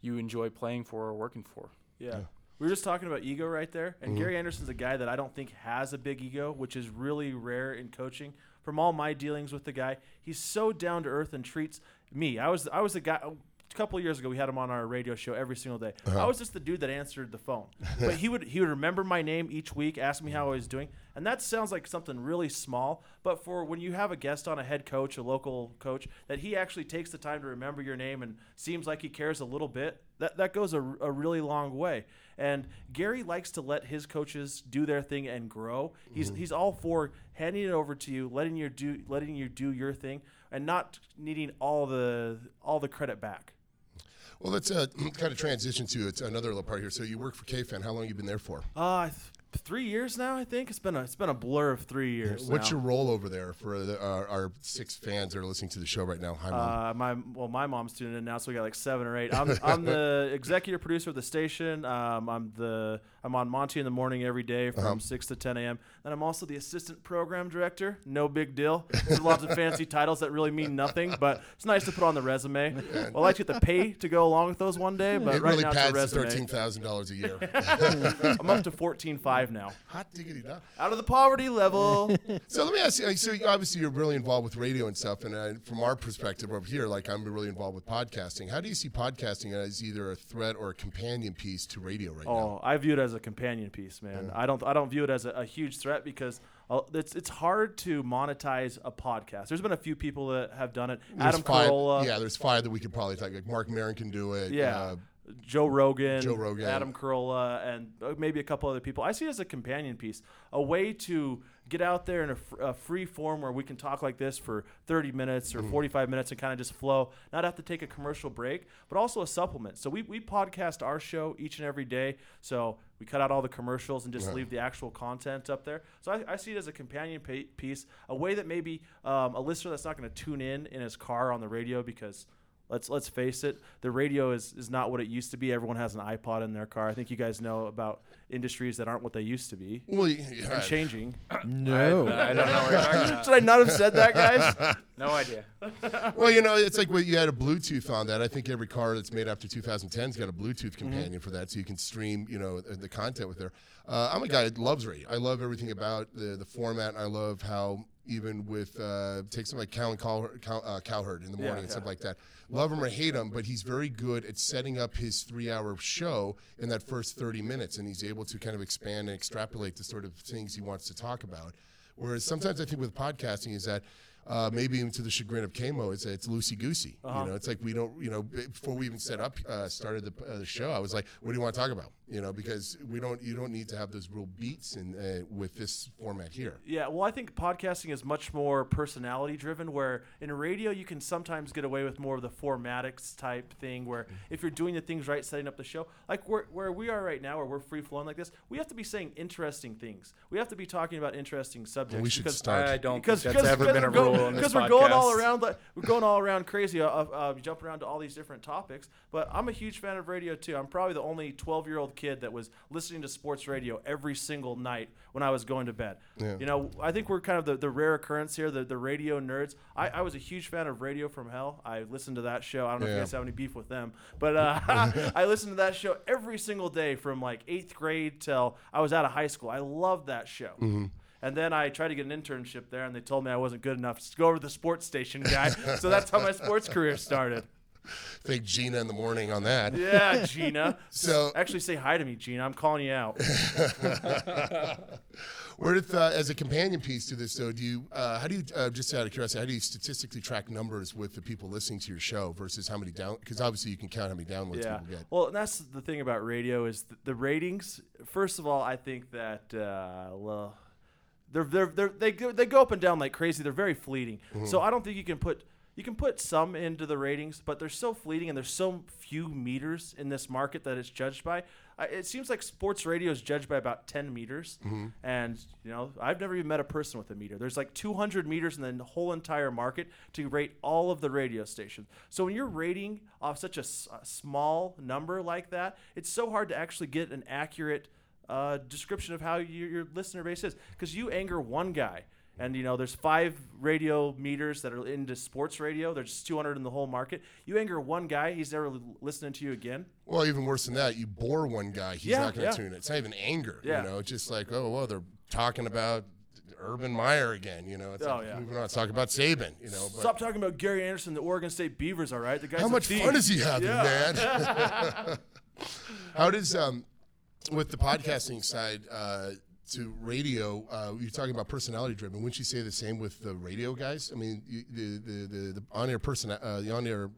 Speaker 4: you enjoy playing for or working for.
Speaker 3: Yeah. We were just talking about ego right there, and Gary Anderson's a guy that I don't think has a big ego, which is really rare in coaching. From all my dealings with the guy, he's so down to earth and treats me. I was I was the guy. A couple of years ago, we had him on our radio show every single day. Uh-huh. I was just the dude that answered the phone, but he would he would remember my name each week, ask me how I was doing, and that sounds like something really small. But for when you have a guest on, a head coach, a local coach, that he actually takes the time to remember your name and seems like he cares a little bit, that that goes a, a really long way. And Gary likes to let his coaches do their thing and grow. He's mm-hmm. he's all for handing it over to you, letting you do letting you do your thing, and not needing all the all the credit back.
Speaker 5: Well, let's uh, kind of transition to it's another little part here. So you work for KFan. How long you been there for?
Speaker 3: Uh, three years now, I think it's been a it's been a blur of three years.
Speaker 5: What's
Speaker 3: now.
Speaker 5: your role over there for the, our, our six fans that are listening to the show right now? Hi, mom.
Speaker 3: Uh, my well, my mom's tuning in now, so we got like seven or eight. I'm, I'm the executive producer of the station. Um, I'm the I'm on Monty in the morning every day from
Speaker 5: Uh-huh.
Speaker 3: six to ten a.m. And I'm also the assistant program director. No big deal. There's lots of fancy titles that really mean nothing, but it's nice to put on the resume. Well, I'd like to get the pay to go along with those one day, but
Speaker 5: it
Speaker 3: right
Speaker 5: really
Speaker 3: now it's a resume.
Speaker 5: thirteen thousand dollars a year.
Speaker 3: I'm up to fourteen five now,
Speaker 5: Hot diggity
Speaker 3: out of the poverty level.
Speaker 5: So let me ask you. So obviously you're really involved with radio and stuff, and uh, from our perspective over here, like I'm really involved with podcasting. How do you see podcasting as either a threat or a companion piece to radio right now?
Speaker 3: Oh, I view it as a companion piece, man. I don't I don't view it as a, a huge threat because uh, it's it's hard to monetize a podcast. There's been a few people that have done it.
Speaker 5: There's
Speaker 3: Adam
Speaker 5: five,
Speaker 3: Carolla,
Speaker 5: Yeah, there's five that we could probably talk. Like Marc Maron can do it.
Speaker 3: yeah,
Speaker 5: Uh,
Speaker 3: Joe Rogan,
Speaker 5: Joe Rogan.
Speaker 3: Adam Carolla, and uh, maybe a couple other people. I see it as a companion piece, a way to get out there in a, fr- a free form where we can talk like this for 30 minutes or 45 minutes and kind of just flow, not have to take a commercial break, but also a supplement. So we, we podcast our show each and every day. So we cut out all the commercials and just leave the actual content up there. So I, I see it as a companion pa- piece, a way that maybe um, a listener that's not going to tune in in his car on the radio because let's let's face it, the radio is, is not what it used to be. Everyone has an iPod in their car. I think you guys know about industries that aren't what they used to be
Speaker 5: well, yeah,
Speaker 3: and changing.
Speaker 6: No.
Speaker 4: I, I don't know what you're talking about.
Speaker 3: Should I not have said that, guys?
Speaker 4: No idea.
Speaker 5: Well, you know, it's like when you had a Bluetooth on that. I think every car that's made after 2010's got a Bluetooth companion for that, so you can stream, you know, the the content with there. Uh, I'm a guy that loves radio. I love everything about the the format. I love how even with uh, take something like Colin Cow, Cow, uh, Cowherd in the morning and stuff like that. Love him or hate him, but he's very good at setting up his three-hour show in that first 30 minutes, and he's able to kind of expand and extrapolate the sort of things he wants to talk about. Whereas sometimes I think with podcasting is that uh, maybe even to the chagrin of Kamo, it's it's loosey goosey. You know, it's like we don't, you know, before we even set up, uh, started the, uh, the show, I was like, what do you want to talk about? You know, because we don't, you don't need to have those real beats in uh, with this format here.
Speaker 3: Yeah, well, I think podcasting is much more personality driven. Where in radio, you can sometimes get away with more of the formatics type thing. Where if you're doing the things right, setting up the show, like where, where we are right now, where we're free flowing like this, we have to be saying interesting things. We have to be talking about interesting subjects.
Speaker 5: we should
Speaker 3: because
Speaker 5: start.
Speaker 4: I don't
Speaker 3: because
Speaker 4: think that's ever been a
Speaker 3: we're go-
Speaker 4: rule
Speaker 3: because we're going all
Speaker 4: podcast.
Speaker 3: around like we're going all around crazy, uh, uh, jumping around to all these different topics. But I'm a huge fan of radio too. I'm probably the only 12 year old kid that was listening to sports radio every single night when I was going to bed.
Speaker 5: Yeah.
Speaker 3: You know, I think we're kind of the, the rare occurrence here, the, the radio nerds. I, I was a huge fan of Radio from Hell. I listened to that show. I don't know if you guys have any beef with them, but uh, I listened to that show every single day from like eighth grade till I was out of high school. I loved that show.
Speaker 5: Mm-hmm.
Speaker 3: And then I tried to get an internship there, and they told me I wasn't good enough to go over to the sports station guy. so that's how my sports career started.
Speaker 5: Thank Gina in the morning on that.
Speaker 3: Yeah, Gina.
Speaker 5: So-
Speaker 3: actually, say hi to me, Gina. I'm calling you out.
Speaker 5: Where did, uh, as a companion piece to this, though, do you, uh, how do you, uh, just out of curiosity, how do you statistically track numbers with the people listening to your show versus how many down? Because obviously you can count how many downloads
Speaker 3: yeah.
Speaker 5: people get.
Speaker 3: Well, and that's the thing about radio is th- the ratings. First of all, I think that uh, well, they're, they're, they're, they go, they go up and down like crazy. They're very fleeting. So I don't think you can put you can put some into the ratings, but they're so fleeting and there's so few meters in this market that it's judged by. I, it seems like sports radio is judged by about 10 meters, and you know I've never even met a person with a meter. There's like 200 meters in the whole entire market to rate all of the radio stations. So when you're rating off such a, s- a small number like that, it's so hard to actually get an accurate uh, description of how your, your listener base is because you anger one guy and you know there's five radio meters that are into sports radio there's 200 in the whole market you anger one guy he's never listening to you again
Speaker 5: Well, even worse than that, you bore one guy, he's
Speaker 3: Yeah,
Speaker 5: not going to
Speaker 3: yeah.
Speaker 5: tune it. It's not even anger.
Speaker 3: Yeah.
Speaker 5: You know, it's just like, oh, well, they're talking about Urban Meyer again. You know, it's
Speaker 3: Oh,
Speaker 5: like,
Speaker 3: yeah.
Speaker 5: moving on, let's talk about Saban. You know, but
Speaker 3: stop talking about gary anderson the oregon state beavers all right the guy's
Speaker 5: how much fun is he having,
Speaker 3: Yeah.
Speaker 5: man? how does um, with the podcasting side uh, to radio? Uh, you're talking about personality driven. Wouldn't you say the same with the radio guys? I mean, you, the, the the the on air person, uh, the on air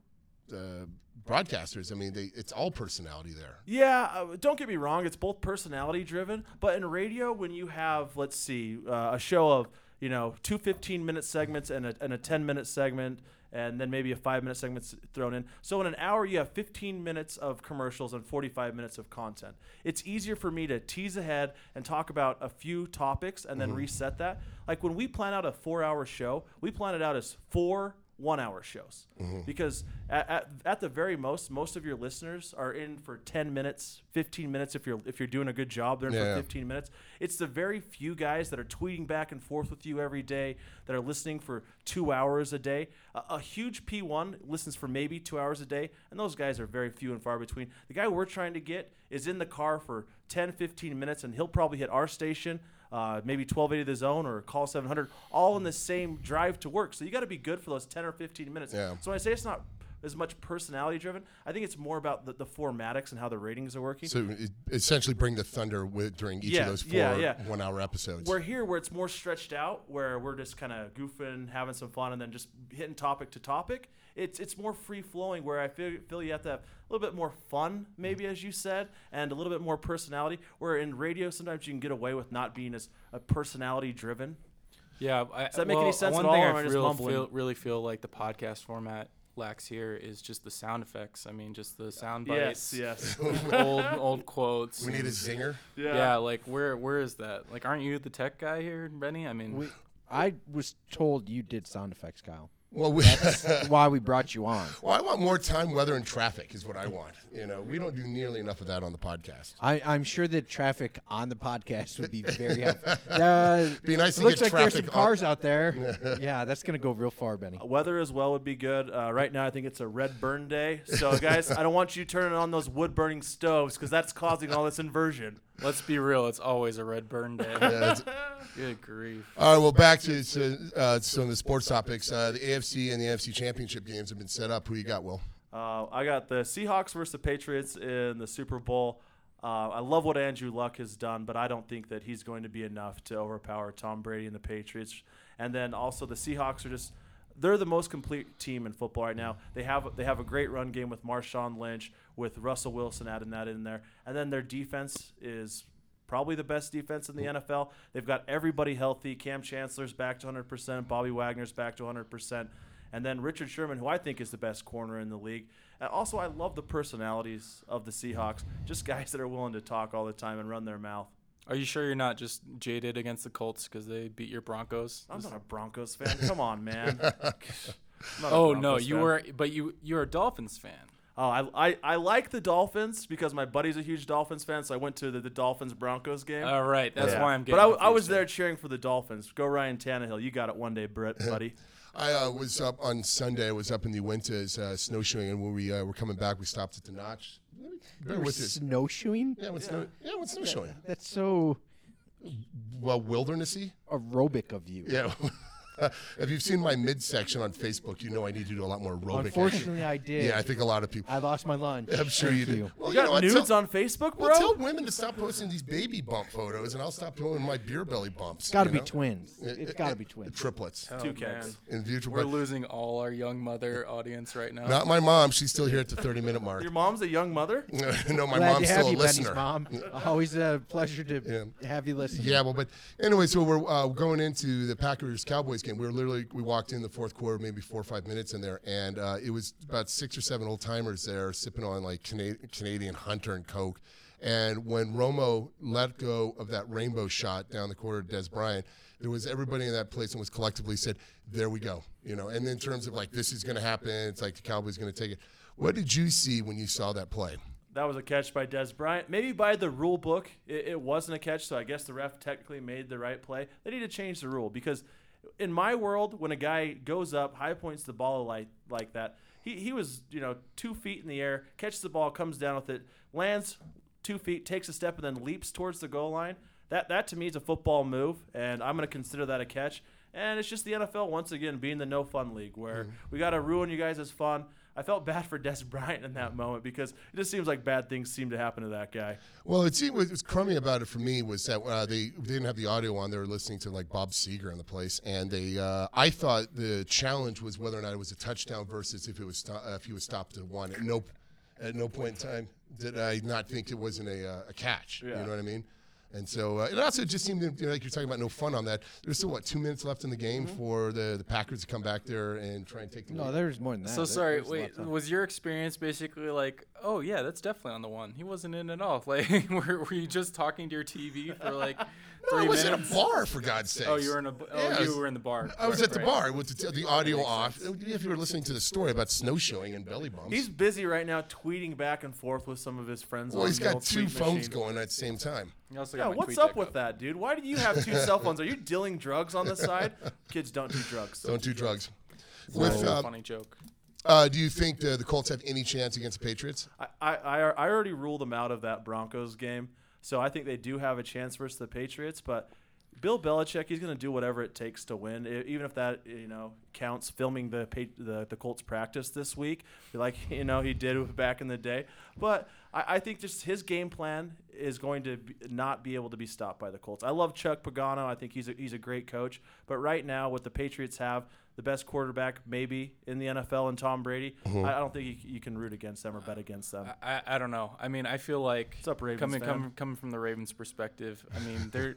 Speaker 5: uh, broadcasters. I mean, they, it's all personality there.
Speaker 3: Yeah, uh, don't get me wrong. It's both personality driven, but in radio, when you have, let's see, uh, a show of you know two 15 minute segments and a, and a 10 minute segment, and then maybe a five minute segment thrown in. So in an hour, you have 15 minutes of commercials and 45 minutes of content. It's easier for me to tease ahead and talk about a few topics and then mm-hmm. reset that. Like when we plan out a four hour show, we plan it out as four one hour shows mm-hmm. because at, at, at the very most most of your listeners are in for 10 minutes 15 minutes if you're if you're doing a good job they're in
Speaker 5: Yeah.
Speaker 3: for 15 minutes. It's the very few guys that are tweeting back and forth with you every day that are listening for two hours a day. A, a huge p1 listens for maybe two hours a day and those guys are very few and far between. The guy we're trying to get is in the car for 10 15 minutes and he'll probably hit our station uh, maybe 1280 the zone or KALL 700 all in the same drive to work so you got to be good for those 10 or 15 minutes
Speaker 5: Yeah.
Speaker 3: so when i say it's not as much personality driven i think it's more about the, the formatics and how the ratings are working
Speaker 5: So essentially, bring the thunder with during each
Speaker 3: Yeah,
Speaker 5: of those four
Speaker 3: yeah, yeah.
Speaker 5: one-hour episodes.
Speaker 3: we're here where it's more stretched out where we're just kind of goofing having some fun and then just hitting topic to topic it's it's more free flowing where i feel, feel you have to have a little bit more fun maybe as you said and a little bit more personality where in radio sometimes you can get away with not being as a personality driven
Speaker 4: Yeah. I,
Speaker 3: Does that make any sense
Speaker 4: One
Speaker 3: at all,
Speaker 4: thing I
Speaker 3: am I just
Speaker 4: feel, feel, really feel like the podcast format lacks here is just the sound effects. I mean, just the sound bites.
Speaker 3: yes yes.
Speaker 4: old old quotes.
Speaker 5: we need a
Speaker 4: and-
Speaker 5: zinger.
Speaker 4: Yeah. like where where is that? Like, aren't you the tech guy here, Benny? I mean,
Speaker 6: We, I was told you did sound effects, Kyle.
Speaker 5: Well, we,
Speaker 6: That's why we brought you on.
Speaker 5: well, I want more time, weather, and traffic is what I want. You know, we don't do nearly enough of that on the podcast.
Speaker 6: I, I'm sure that traffic on the podcast would be very helpful. Uh,
Speaker 5: Be nice to
Speaker 6: looks
Speaker 5: get
Speaker 6: like there's some
Speaker 5: traffic on-
Speaker 6: cars out there. yeah, that's gonna go real far, Benny.
Speaker 3: Weather as well would be good. Uh, right now, I think it's a red burn day. So, guys, I don't want you turning on those wood burning stoves because that's causing all this inversion.
Speaker 4: Let's be real. It's always a red burn day.
Speaker 5: Yeah,
Speaker 4: Good grief.
Speaker 5: All right, well, back to, to uh, some of the sports topics. Uh, the AFC and the NFC championship games have been set up. Who you got, Will?
Speaker 3: Uh, I got the Seahawks versus the Patriots in the Super Bowl. Uh, I love what Andrew Luck has done, but I don't think that he's going to be enough to overpower Tom Brady and the Patriots. And then also the Seahawks are just they're the most complete team in football right now. They have they have a great run game with Marshawn Lynch, with Russell Wilson adding that in there, and then their defense is probably the best defense in the NFL. They've got everybody healthy. Kam Chancellor's back to 100%. Bobby Wagner's back to 100%. And then Richard Sherman, who I think is the best corner in the league. And also, I love the personalities of the Seahawks. Just guys that are willing to talk all the time and run their mouth.
Speaker 4: Are you sure you're not just jaded against the Colts because they beat your Broncos?
Speaker 3: I'm not a Broncos fan. Come on, man. I'm not a
Speaker 4: Oh no, you
Speaker 3: fan.
Speaker 4: were, but you you're a Dolphins fan.
Speaker 3: Oh, I, I, I like the Dolphins because my buddy's a huge Dolphins fan, so I went to the, the Dolphins Broncos game.
Speaker 4: All right, that's
Speaker 3: Yeah.
Speaker 4: why I'm getting.
Speaker 3: But I, I was there cheering for the Dolphins. Go Ryan Tannehill. You got it one day, Britt, buddy.
Speaker 5: I uh, was up on Sunday. I was up in the Uintas uh, snowshoeing, and when we uh, were coming back, we stopped at the Notch. Bear with us.
Speaker 6: Snowshoeing?
Speaker 5: Yeah, what's snow? Yeah, what's snowshoeing?
Speaker 6: That's so
Speaker 5: Well, wildernessy.
Speaker 6: aerobic of you.
Speaker 5: Yeah. if you've seen my midsection on Facebook, you know I need to do a lot more aerobic.
Speaker 6: Unfortunately, I did.
Speaker 5: yeah, I think a lot of people.
Speaker 6: I lost my lunch.
Speaker 5: I'm sure you
Speaker 6: Thank
Speaker 5: do. Well,
Speaker 3: You got
Speaker 5: know
Speaker 3: nudes
Speaker 5: Tell-
Speaker 3: on Facebook, bro?
Speaker 5: Well, tell women to stop posting these baby bump photos, and I'll stop doing my beer belly bumps.
Speaker 6: It's got to be
Speaker 5: know?
Speaker 6: twins.
Speaker 5: It-
Speaker 6: It's
Speaker 5: it-
Speaker 6: got to
Speaker 5: it-
Speaker 6: be twins.
Speaker 5: Triplets
Speaker 4: Oh,
Speaker 3: Two
Speaker 4: man.
Speaker 3: kids.
Speaker 5: in the future.
Speaker 4: We're
Speaker 5: But
Speaker 4: losing all our young mother audience right now.
Speaker 5: not my mom. She's still here at the 30 minute mark.
Speaker 3: Your mom's a young mother?
Speaker 5: no, my
Speaker 6: Glad
Speaker 5: mom's
Speaker 6: to have
Speaker 5: still a
Speaker 6: you, Benny's
Speaker 5: listener.
Speaker 6: mom. Always a pleasure to
Speaker 5: Yeah.
Speaker 6: have you listen.
Speaker 5: Yeah, well, but anyway, so we're uh, going into the Packers Cowboys game. We were literally we walked in the fourth quarter, maybe four or five minutes in there, and uh, it was about six or seven old timers there sipping on like Cana- Canadian Hunter and Coke. And when Romo let go of that rainbow shot down the quarter, to Dez Bryant, there was everybody in that place and was collectively said, "There we go," you know. And in terms of like this is going to happen, it's like the Cowboys going to take it. What did you see when you saw that play?
Speaker 3: That was a catch by Dez Bryant. Maybe by the rule book, it, it wasn't a catch, so I guess the ref technically made the right play. They need to change the rule because in my world, when a guy goes up, high points the ball like like that, he, he was you know two feet in the air, catches the ball, comes down with it, lands two feet, takes a step, and then leaps towards the goal line. That that to me is a football move, and I'm going to consider that a catch. And it's just the NFL once again being the no fun league where mm-hmm. we got to ruin you guys' fun. I felt bad for Dez Bryant in that moment because it just seems like bad things seem to happen to that guy.
Speaker 5: Well, it seemed what was crummy about it for me was that uh, they didn't have the audio on. They were listening to like Bob Seger in the place, and they. Uh, I thought the challenge was whether or not it was a touchdown versus if it was sto- uh, if he was stopped at one. At no, at no point in time did I not think it wasn't a, uh, a catch. You know what I mean? And so uh, it also just seemed you know, like you're talking about no fun on that. There's still what two minutes left in the game for the, the Packers to come back there and try and take the
Speaker 6: No,
Speaker 5: lead.
Speaker 6: there's more than that.
Speaker 4: So
Speaker 6: There-
Speaker 4: sorry.
Speaker 6: there's
Speaker 4: Wait, was your experience basically like, oh yeah, that's definitely on the one. He wasn't in at all. Like, were, were you just talking to your TV for like
Speaker 5: No,
Speaker 4: three
Speaker 5: I was
Speaker 4: minutes?
Speaker 5: in a bar for God's sake.
Speaker 4: Oh, you were in a. Oh,
Speaker 5: Yeah, I
Speaker 4: you were in the bar.
Speaker 5: I was
Speaker 4: Right,
Speaker 5: at the
Speaker 4: right.
Speaker 5: bar with the, the audio off. If you were listening to the story about snowshoeing and belly bumps.
Speaker 3: He's busy right now tweeting back and forth with some of his friends.
Speaker 5: well,
Speaker 3: on
Speaker 5: he's
Speaker 3: the
Speaker 5: got two phones
Speaker 3: machine.
Speaker 5: going at the same time.
Speaker 3: Yeah, what's up
Speaker 4: deck
Speaker 3: with that, dude? Why do you have two cell phones? Are you dealing drugs on the side? Kids don't do drugs.
Speaker 5: Don't do drugs.
Speaker 4: It's a
Speaker 5: With, uh,
Speaker 4: funny joke.
Speaker 5: uh, do you think the, the Colts have any chance against the Patriots?
Speaker 3: I, I, I I already ruled them out of that Broncos game, so I think they do have a chance versus the Patriots. But Bill Belichick, he's going to do whatever it takes to win, even if that you know counts filming the the, the Colts practice this week, like you know he did back in the day. But I, I think just his game plan is going to be, not be able to be stopped by the Colts. I love Chuck Pagano. I think he's a, he's a great coach. But right now, what the Patriots have. The best quarterback, maybe in the NFL, and Tom Brady. I, I don't think you, you can root against them or bet against them.
Speaker 4: I, I, I don't know. I mean, I feel like
Speaker 3: What's up, Ravens
Speaker 4: coming coming coming from the Ravens' perspective. I mean, they're.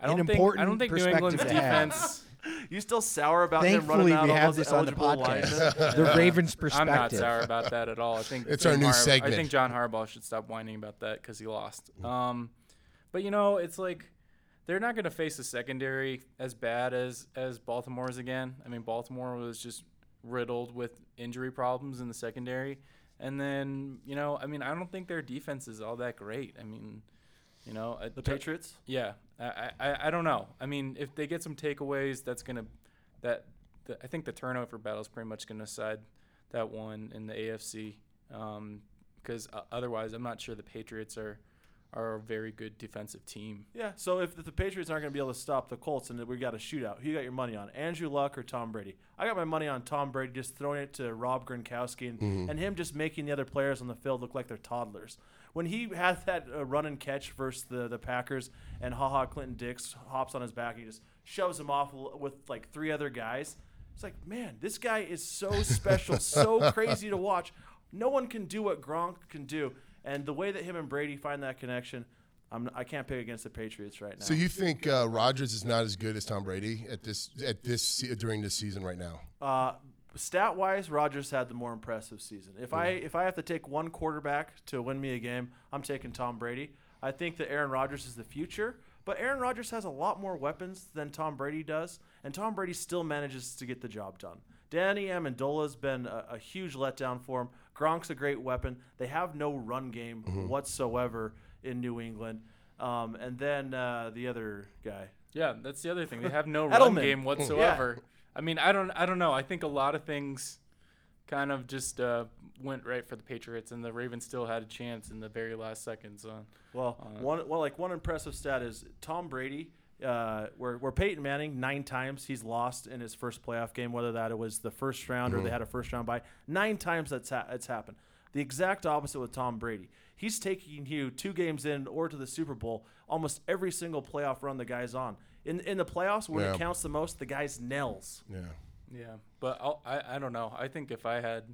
Speaker 4: I
Speaker 6: An
Speaker 4: don't think I
Speaker 6: important
Speaker 4: don't think New
Speaker 6: perspective
Speaker 4: England's
Speaker 6: to have.
Speaker 4: defense.
Speaker 3: You still sour about him
Speaker 6: Thankfully,
Speaker 3: running out
Speaker 6: we
Speaker 3: all
Speaker 6: have
Speaker 3: those
Speaker 6: this on the
Speaker 3: eligible
Speaker 6: podcast.
Speaker 3: linemen.
Speaker 6: the Ravens' perspective.
Speaker 4: I'm not sour about that at all. I think
Speaker 5: It's
Speaker 4: John
Speaker 5: our new
Speaker 4: Har-
Speaker 5: segment.
Speaker 4: I think John Harbaugh should stop whining about that because he lost. Um, but you know, it's like they're not going to face a secondary as bad as as Baltimore's again. I mean, Baltimore was just riddled with injury problems in the secondary, and then you know, I mean, I don't think their defense is all that great. I mean, you know,
Speaker 3: The Patriots?
Speaker 4: yeah, I, I I don't know. I mean, if they get some takeaways, that's gonna that the, I think the turnover battle is pretty much gonna decide that one in the AFC. Because uh, otherwise, I'm not sure the Patriots are are a very good defensive team.
Speaker 3: Yeah. So if the Patriots aren't going to be able to stop the Colts and we got a shootout, who you got your money on? Andrew Luck or Tom Brady? I got my money on Tom Brady just throwing it to Rob Gronkowski and, and him just making the other players on the field look like they're toddlers. When he had that uh, run and catch versus the, the Packers and Ha Ha Clinton Dix hops on his back and he just shoves him off with like three other guys. It's like, man, this guy is so special, so crazy to watch. No one can do what Gronk can do. And the way that him and Brady find that connection, I'm, I can't pick against the Patriots right now.
Speaker 5: So you think uh, Rodgers is not as good as Tom Brady at this at this during this season right now?
Speaker 3: uh, stat wise, Rodgers had the more impressive season. If I if I have to take one quarterback to win me a game, I'm taking Tom Brady. I think that Aaron Rodgers is the future, but Aaron Rodgers has a lot more weapons than Tom Brady does, and Tom Brady still manages to get the job done. Danny Amendola's been a, a huge letdown for him. Gronk's a great weapon. They have no run game whatsoever in New England. Um, and then uh, the other guy,
Speaker 4: Yeah, that's the other thing. They have no run game whatsoever. I mean, I don't I don't know. I think a lot of things kind of just uh, went right for the Patriots, and the Ravens still had a chance in the very last seconds. On
Speaker 3: Well, one well like one impressive stat is Tom Brady Uh, where, where Peyton Manning nine times he's lost in his first playoff game, whether that it was the first round or they had a first round bye. Nine times that's ha- it's happened. The exact opposite with Tom Brady. He's taking you two games in or to the Super Bowl almost every single playoff run the guy's on. In in the playoffs, when
Speaker 5: Yeah.
Speaker 3: it counts the most, the guy's nails.
Speaker 5: Yeah.
Speaker 4: Yeah, but I'll, I I don't know. I think if I had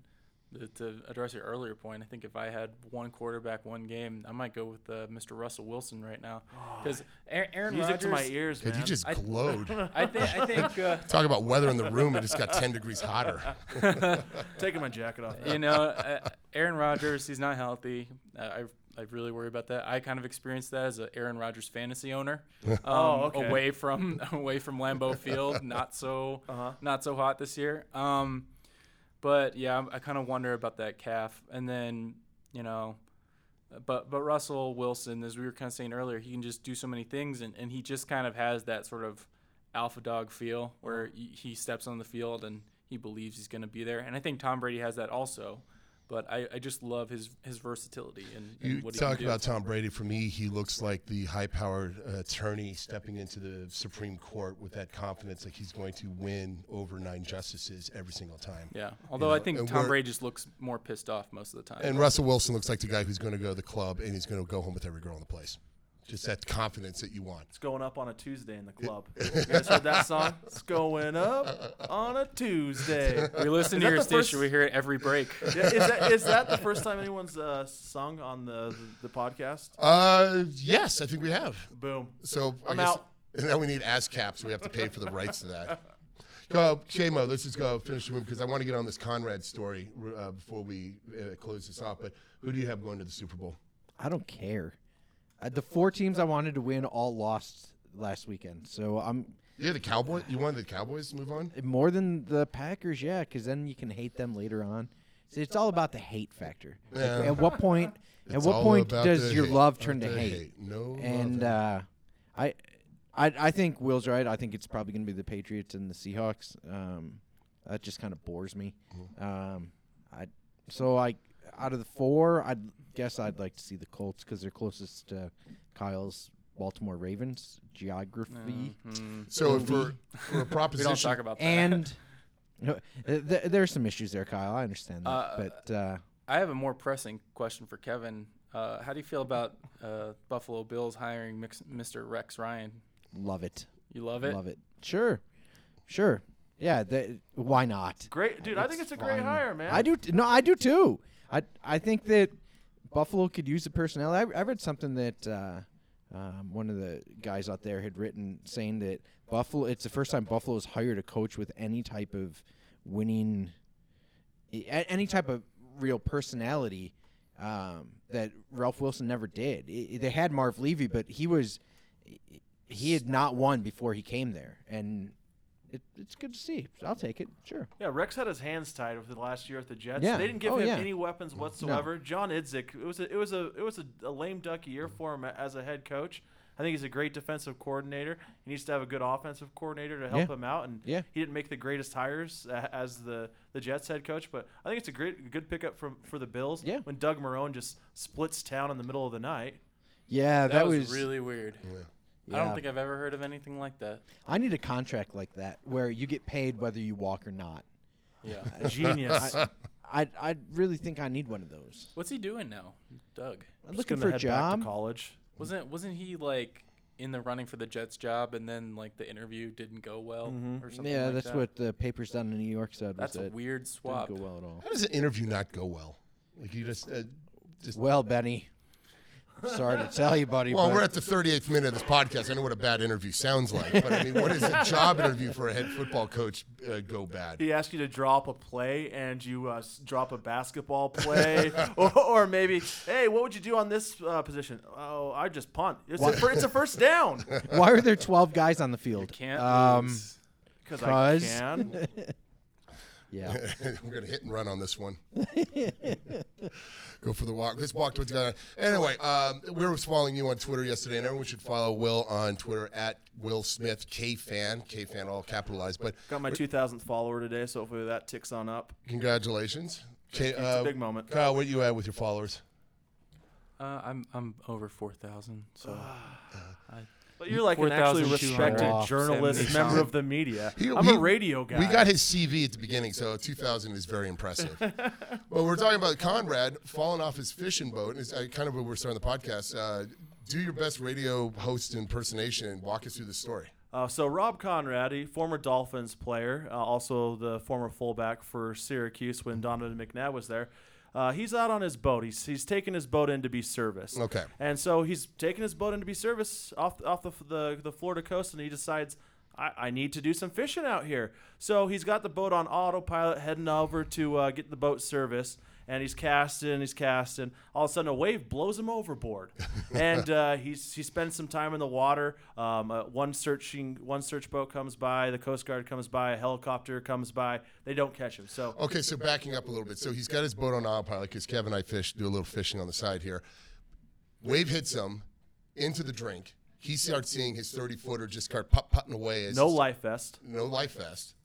Speaker 4: to- to address your earlier point, I think if I had one quarterback, one game, I might go with uh, Mr. Russell Wilson right now because Aaron
Speaker 3: Music
Speaker 4: Rodgers.
Speaker 3: to my ears,
Speaker 5: Dude,
Speaker 3: man.
Speaker 5: you just
Speaker 4: I-
Speaker 5: glowed.
Speaker 4: I think I think uh,
Speaker 5: Talk about weather in the room. It just got 10 degrees hotter.
Speaker 3: taking my jacket off.
Speaker 4: you know uh, Aaron Rodgers. He's not healthy. Uh, I I really worry about that. I kind of experienced that as an Aaron Rodgers fantasy owner. Um,
Speaker 3: Oh, okay.
Speaker 4: Away from away from Lambeau Field, not so
Speaker 3: Uh-huh.
Speaker 4: not so hot this year. Um, but yeah, I kind of wonder about that calf. And then you know, but but Russell Wilson, as we were kind of saying earlier, he can just do so many things, and, and he just kind of has that sort of alpha dog feel where he he steps on the field and he believes he's going to be there. And I think Tom Brady has that also. But I, I just love his his versatility and, and
Speaker 5: You talk about Tom Brady. For me, he looks like the high-powered uh, attorney stepping into the Supreme Court with that confidence, like he's going to win over nine justices every single time.
Speaker 4: Yeah. Although
Speaker 5: know,
Speaker 4: I think
Speaker 5: and
Speaker 4: Tom Brady just looks more pissed off most of the time.
Speaker 5: And Russell Wilson looks like the guy who's going to go to the club and he's going to go home with every girl in the place. Just that confidence that you want.
Speaker 3: It's going up on a Tuesday in the club. you guys heard that song? It's going up on a Tuesday.
Speaker 4: we listen
Speaker 3: Is
Speaker 4: to your station.
Speaker 3: first-
Speaker 4: We hear it every break.
Speaker 3: Yeah, is that is that the first time anyone's uh, sung on the, the the podcast?
Speaker 5: Uh, yes, I think we have.
Speaker 3: Boom.
Speaker 5: So I
Speaker 3: I'm
Speaker 5: guess-
Speaker 3: out.
Speaker 5: And now we need ASCAP, so we have to pay for the rights to that. Go, Shamo, let's just go finish the room because I want to get on this Konrad story uh, before we uh, close this off. But who do you have going to the Super Bowl?
Speaker 6: I don't care. Uh, the four teams I wanted to win all lost last weekend, so I'm
Speaker 5: Yeah, the Cowboys. You wanted the Cowboys to move on?
Speaker 6: more than the Packers, yeah, because then you can hate them later on. See, it's all about the hate factor. Like, At what point? at what point does your
Speaker 5: hate.
Speaker 6: love turn to
Speaker 5: the
Speaker 6: hate?
Speaker 5: No,
Speaker 6: And uh, I, I, I think Will's right. I think it's probably going to be the Patriots and the Seahawks. Um, that just kind of bores me.
Speaker 5: Mm-hmm.
Speaker 6: Um, I, so I, out of the four, I guess I'd like to see the Colts because they're closest to Kyle's Baltimore Ravens geography.
Speaker 5: so
Speaker 6: Indeed.
Speaker 5: for for a
Speaker 4: We
Speaker 5: proposition,
Speaker 4: don't talk about that.
Speaker 6: And no, th- th- there's some issues there, Kyle. I understand that,
Speaker 4: Uh,
Speaker 6: but uh,
Speaker 4: I have a more pressing question for Kevin. Uh, how do you feel about uh, Buffalo Bills hiring Mix- Mr. Rex Ryan?
Speaker 6: love it,
Speaker 4: You love it?
Speaker 6: love it. Sure, sure. Yeah, th- why not?
Speaker 3: Great, dude. I think it's a great
Speaker 6: fine.
Speaker 3: hire, man.
Speaker 6: I do. T- no, I do too. I I think that Buffalo could use the personnel. I, I read something that uh, um, one of the guys out there had written saying that Buffalo. It's the first time Buffalo has hired a coach with any type of winning, any type of real personality um, that Ralph Wilson never did. I- I- they had Marv Levy, but he was he had not won before he came there, and it, it's good to see. I'll take it. Sure.
Speaker 3: Yeah, Rex had his hands tied with the last year at the Jets.
Speaker 6: Yeah.
Speaker 3: They didn't give
Speaker 6: Oh,
Speaker 3: him
Speaker 6: yeah.
Speaker 3: any weapons whatsoever. John Idzik, it was a, it was a it was a, a lame duck year for him as a head coach. I think he's a great defensive coordinator. He needs to have a good offensive coordinator to help
Speaker 6: Yeah.
Speaker 3: him out. And
Speaker 6: Yeah.
Speaker 3: he didn't make the greatest hires as the, the Jets head coach, but I think it's a great good pickup from for the Bills.
Speaker 6: Yeah.
Speaker 3: When Doug Marrone just splits town in the middle of the night.
Speaker 6: Yeah,
Speaker 4: That,
Speaker 6: that,
Speaker 4: was, really weird. I
Speaker 6: Yeah.
Speaker 4: don't think I've ever heard of anything like that.
Speaker 6: I need a contract like that where you get paid whether you walk or not.
Speaker 4: Yeah.
Speaker 3: Genius.
Speaker 6: I I really think I need one of those.
Speaker 4: What's he doing now, Doug?
Speaker 6: I'm
Speaker 3: Just
Speaker 6: looking
Speaker 3: gonna
Speaker 6: for a
Speaker 3: head back to
Speaker 6: job.
Speaker 3: college.
Speaker 4: Wasn't wasn't he like in the running for the Jets job, and then like the interview didn't go well or something?
Speaker 6: Yeah,
Speaker 4: like
Speaker 6: that's
Speaker 4: that?
Speaker 6: what the papers down in New York said.
Speaker 4: That's
Speaker 6: was
Speaker 4: a
Speaker 6: that
Speaker 4: weird
Speaker 6: Didn't go well at all.
Speaker 5: how does an interview not go well? Like you just, uh, just.
Speaker 6: Well, Benny, sorry to tell you, buddy.
Speaker 5: Well,
Speaker 6: but
Speaker 5: we're at the 38th minute of this podcast. I know what a bad interview sounds like, but I mean, what does a job interview for a head football coach uh, go bad?
Speaker 3: He asked you to drop a play and you uh, drop a basketball play, or, or maybe, hey, what would you do on this uh, position? Oh, I just punt. It's a, it's a first down
Speaker 6: why are there 12 guys on the field?
Speaker 4: Can't
Speaker 6: um,
Speaker 4: lose.
Speaker 3: because I
Speaker 6: 'Cause-
Speaker 3: can.
Speaker 6: Yeah.
Speaker 5: We're gonna hit and run on this one. Go for the walk. Let's walk towards the guy. Anyway, um, we were following you on Twitter yesterday, and everyone should follow Will on Twitter at Will Smith K fan, K fan all capitalized. But
Speaker 3: Got my 2,000th follower today, so hopefully that ticks on up.
Speaker 5: congratulations, K,
Speaker 3: It's a
Speaker 5: uh,
Speaker 3: big moment.
Speaker 5: Kyle, where you at with your followers?
Speaker 4: Uh, I'm I'm over four thousand. So I,
Speaker 3: But you're like an actually
Speaker 4: 4,200
Speaker 3: respected journalist, member of the media. I'm a radio guy.
Speaker 5: We got his CV at the beginning, so 2000 is very impressive. but we're talking about Konrad falling off his fishing boat. And it's uh, kind of what we're starting the podcast. Uh, do your best radio host impersonation and walk us through the story.
Speaker 3: Uh, so Rob Konrad, former Dolphins player, uh, also the former fullback for Syracuse when Donovan McNabb was there. Uh, he's out on his boat. He's he's taking his boat in to be serviced.
Speaker 5: Okay.
Speaker 3: And so he's taking his boat in to be serviced off off the the, the Florida coast, and he decides. I, I need to do some fishing out here. So he's got the boat on autopilot heading over to uh, get the boat serviced. And he's casting, he's casting. All of a sudden, a wave blows him overboard, and uh, he's he spends some time in the water. Um, uh, one searching, one search boat comes by, the Coast Guard comes by, a helicopter comes by. They don't catch him. So
Speaker 5: Okay, so backing up a little bit. So he's got his boat on autopilot because Kevin and I fish, do a little fishing on the side here. Wave hits him into the drink. He starts seeing his 30 footer just start putt putting away. As
Speaker 3: no life vest.
Speaker 5: no life vest.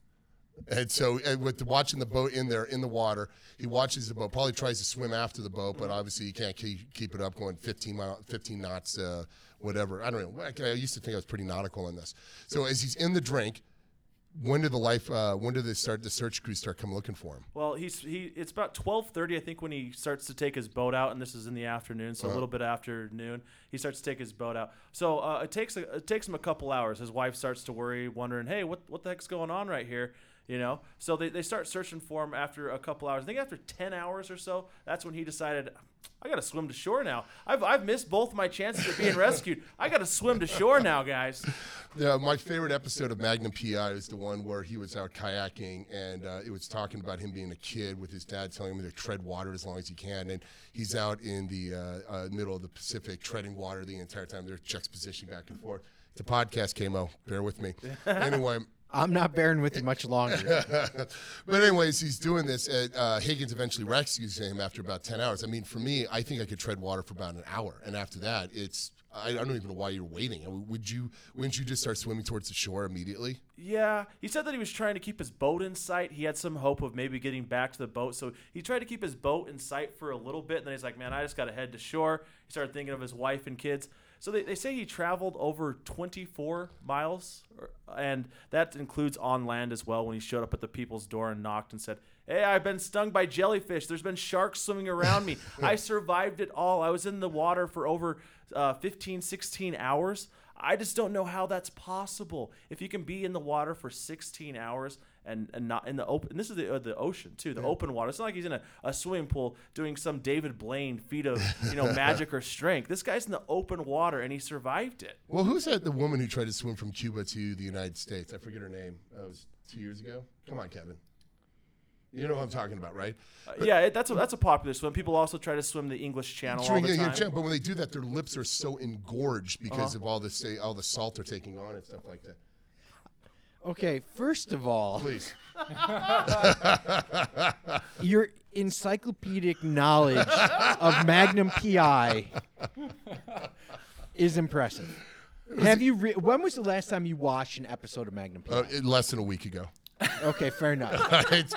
Speaker 5: And so, and with the, watching the boat in there in the water, he watches the boat. Probably tries to swim after the boat, but obviously he can't keep, keep it up going 15 mile, 15 knots, uh, whatever. I don't know. I, used to think I was pretty nautical in this. So as he's in the drink, when did the life? Uh, when did they start? The search crew start come looking for him?
Speaker 3: Well, he's he. It's about twelve thirty, I think, when he starts to take his boat out, and this is in the afternoon, so a little bit after noon. He starts to take his boat out. So uh, it takes a, it takes him a couple hours. His wife starts to worry, wondering, "Hey, what what the heck's going on right here?" You know. So they, they start searching for him after a couple hours. I think after ten hours or so, that's when he decided, "I got to swim to shore now. I've I've missed both my chances of being rescued. I got to swim to shore now, guys."
Speaker 5: Yeah, my favorite episode of Magnum PI is the one where he was out kayaking and uh, it was talking about him being a kid with his dad telling him to tread water as long as he can. And he's out in the uh, uh, middle of the Pacific treading water the entire time. They're juxtaposition back and forth. It's a podcast, Kamo. Bear with me. anyway.
Speaker 6: I'm not bearing with you much longer.
Speaker 5: but anyways, he's doing this. And, uh, Higgins eventually rescues him after about ten hours. I mean, for me, I think I could tread water for about an hour, and after that, it's I, I don't even know why you're waiting. Would you? Wouldn't you just start swimming towards the shore immediately?
Speaker 3: Yeah, he said that he was trying to keep his boat in sight. He had some hope of maybe getting back to the boat, so he tried to keep his boat in sight for a little bit. And then he's like, "Man, I just got to head to shore." He started thinking of his wife and kids. So they, they say he traveled over 24 miles, and that includes on land as well. When he showed up at the people's door and knocked and said, "Hey, I've been stung by jellyfish. There's been sharks swimming around me. I survived it all. I was in the water for over uh, 15, 16 hours." I just don't know how that's possible. If you can be in the water for 16 hours and, and not in the open, and this is the uh, the ocean too, the open water. It's not like he's in a, a swimming pool doing some David Blaine feat of you know magic or strength. This guy's in the open water and he survived it.
Speaker 5: Well, who's that? The woman who tried to swim from Cuba to the United States? I forget her name. That was two years ago. Come on, Kevin. You know what I'm talking about, right?
Speaker 3: Uh, yeah, it, that's a, that's a popular swim. People also try to swim the English Channel all the time.
Speaker 5: chin, But when they do that, their lips are so engorged because
Speaker 3: Uh-huh.
Speaker 5: of all the say, all the salt they're taking on and stuff like that.
Speaker 6: Okay, first of all,
Speaker 5: Please.
Speaker 6: your encyclopedic knowledge of Magnum PI is impressive. Have you? Re- when was the last time you watched an episode of Magnum PI?
Speaker 5: Uh, less than a week ago.
Speaker 6: okay, fair enough.
Speaker 5: it's,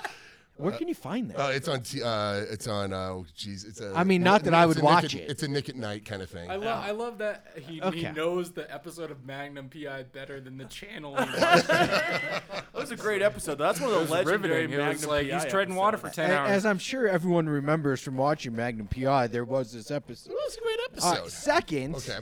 Speaker 6: Where can you find that?
Speaker 5: uh, it's on. T- uh, it's on. Uh, geez, it's a.
Speaker 6: I mean, not that I
Speaker 5: it's
Speaker 6: would
Speaker 5: a Nick
Speaker 6: watch
Speaker 5: at-
Speaker 6: it.
Speaker 5: It's a Nick at Night kind of thing.
Speaker 4: I love I love that he, he
Speaker 6: Okay.
Speaker 4: knows the episode of Magnum PI better than the channel. he
Speaker 3: That was a great episode. though. That's one of the
Speaker 4: was
Speaker 3: legendary
Speaker 4: riveting. It was
Speaker 3: Magnum
Speaker 4: like
Speaker 3: PI
Speaker 4: he's treading water for
Speaker 3: episodes.
Speaker 4: ten
Speaker 6: A-
Speaker 4: hours.
Speaker 6: As I'm sure everyone remembers from watching Magnum PI, there was this episode.
Speaker 5: It was a great
Speaker 6: All
Speaker 5: episode.
Speaker 6: right, second,
Speaker 5: okay.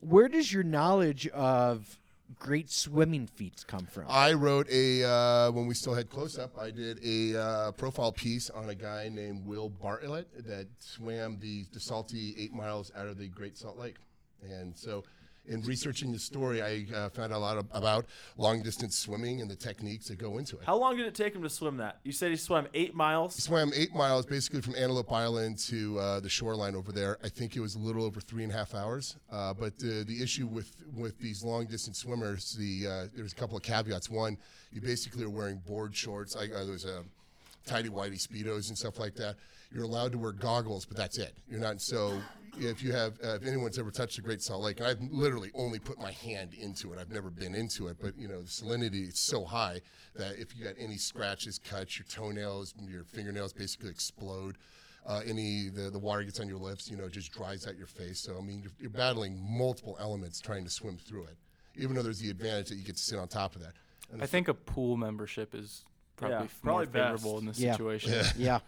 Speaker 6: where does your knowledge of great swimming feats come from?
Speaker 5: I wrote a uh, when we still had close up. I did a uh, profile piece on a guy named Will Bartlett that swam the, the salty eight miles out of the Great Salt Lake, and so. In researching the story, I uh, found out a lot of, about long distance swimming and the techniques that go into it.
Speaker 3: How long did it take him to swim that? You said he swam eight miles.
Speaker 5: He swam eight miles basically from Antelope Island to uh, the shoreline over there. I think it was a little over three and a half hours. Uh, but uh, the issue with, with these long distance swimmers, the uh, there's a couple of caveats. One, you basically are wearing board shorts. I, uh, there's a tidy whitey speedos and stuff like that. You're allowed to wear goggles, but that's it. You're not so. If you have, uh, if anyone's ever touched the Great Salt Lake, and I've literally only put my hand into it. I've never been into it, but you know the salinity is so high that if you got any scratches, cuts, your toenails, your fingernails basically explode. Uh, any the, the water gets on your lips, you know, just dries out your face. So I mean, you're, you're battling multiple elements trying to swim through it. even though there's the advantage that you get to sit on top of that.
Speaker 4: I think a pool membership is probably
Speaker 3: Yeah,
Speaker 4: f-
Speaker 3: probably
Speaker 4: more favorable in this
Speaker 6: Yeah.
Speaker 4: situation.
Speaker 5: Yeah.
Speaker 6: Yeah.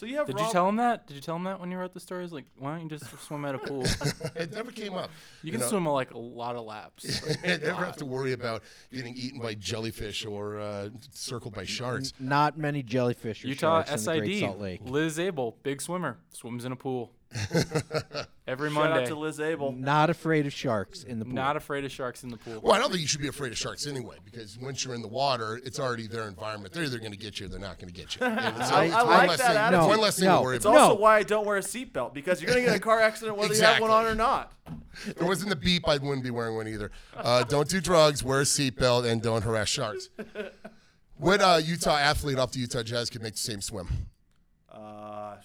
Speaker 3: So you have
Speaker 4: Did
Speaker 3: Rob-
Speaker 4: you tell him that? Did you tell him that when you wrote the stories? Like, why don't you just swim at a pool?
Speaker 5: it never came up.
Speaker 4: You can
Speaker 5: know?
Speaker 4: swim like a lot of laps.
Speaker 5: I never have to worry about getting eaten by jellyfish or uh, circled by sharks.
Speaker 6: Not many jellyfish or
Speaker 4: Utah
Speaker 6: sharks in the Great Salt
Speaker 4: SID.
Speaker 6: Lake.
Speaker 4: Liz Abel, big swimmer, swims in a pool every
Speaker 3: Shout
Speaker 4: Monday.
Speaker 3: out to Liz Abel.
Speaker 6: Not afraid of sharks in the pool.
Speaker 4: Not afraid of sharks in the pool.
Speaker 5: Well, I don't think you should be afraid of sharks anyway, because once you're in the water, it's already their environment. They're either going to get you or they're not going to get you. And so
Speaker 3: I-
Speaker 5: it's
Speaker 3: I
Speaker 5: one
Speaker 3: like
Speaker 5: less
Speaker 3: that
Speaker 5: thing,
Speaker 3: attitude.
Speaker 5: One less thing
Speaker 6: No.
Speaker 5: to worry
Speaker 3: It's
Speaker 5: about.
Speaker 3: It's also
Speaker 6: No.
Speaker 3: why I don't wear a seatbelt because you're gonna get in a car accident whether you have one on or not.
Speaker 5: If it wasn't the beep, I wouldn't be wearing one either. Uh, don't do drugs, wear a seatbelt, and don't harass sharks. What uh, Utah athlete off the Utah Jazz could make the same swim?
Speaker 3: Uh,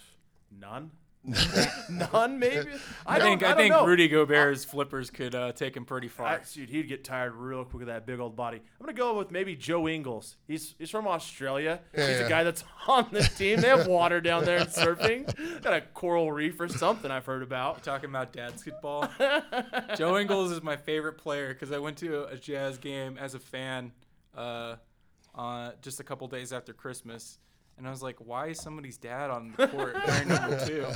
Speaker 3: none. none, maybe. I,
Speaker 4: I think
Speaker 3: I,
Speaker 4: I, think
Speaker 3: know.
Speaker 4: Rudy Gobert's flippers could uh, take him pretty far.
Speaker 3: I, dude, he'd get tired real quick with that big old body. I'm gonna go with maybe Joe Ingles. He's he's from Australia.
Speaker 5: Yeah,
Speaker 3: he's
Speaker 5: yeah.
Speaker 3: a guy that's on the team. They have water down there and surfing. Got a coral reef or something I've heard about.
Speaker 4: Talking about dad's football. Joe Ingles is my favorite player because I went to a Jazz game as a fan uh, uh, just a couple days after Christmas, and I was like, "Why is somebody's dad on the court wearing number two?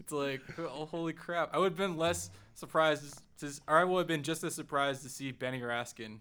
Speaker 4: It's like, oh, holy crap! I would have been less surprised, to, or I would have been just as surprised to see Benny Raskin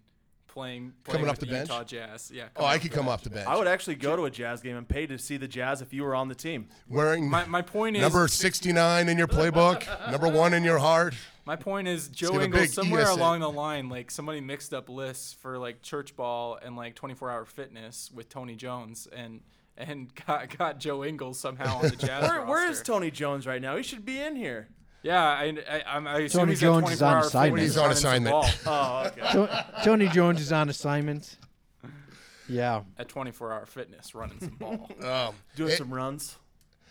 Speaker 4: playing, playing
Speaker 5: Coming off
Speaker 4: with
Speaker 5: the bench?
Speaker 4: Utah Jazz. Yeah.
Speaker 5: Oh, I could come off the bench.
Speaker 3: I would actually go to a Jazz game and pay to see the Jazz if you were on the team.
Speaker 5: Wearing
Speaker 4: My, my point is
Speaker 5: number 69 in your playbook, number one in your heart.
Speaker 4: My point is Joe
Speaker 5: have a
Speaker 4: Ingles somewhere
Speaker 5: ESA.
Speaker 4: along the line, like somebody mixed up lists for like church ball and like 24 hour fitness with Tony Jones and and got, got Joe Ingles somehow on the Jazz
Speaker 3: Where, where is. Tony Jones right now? He should be in here.
Speaker 4: Yeah, I, I, I'm- I assume
Speaker 6: Tony
Speaker 4: he's
Speaker 6: Jones
Speaker 4: at
Speaker 6: is
Speaker 4: 24
Speaker 6: on
Speaker 4: hour
Speaker 6: assignment.
Speaker 4: fitness
Speaker 5: He's on
Speaker 4: running some
Speaker 5: assignment.
Speaker 4: ball
Speaker 3: Oh, okay.
Speaker 6: Tony Jones is on assignment. Yeah.
Speaker 4: at 24 hour fitness running some ball.
Speaker 5: Um,
Speaker 3: Doing
Speaker 5: it-
Speaker 3: some runs.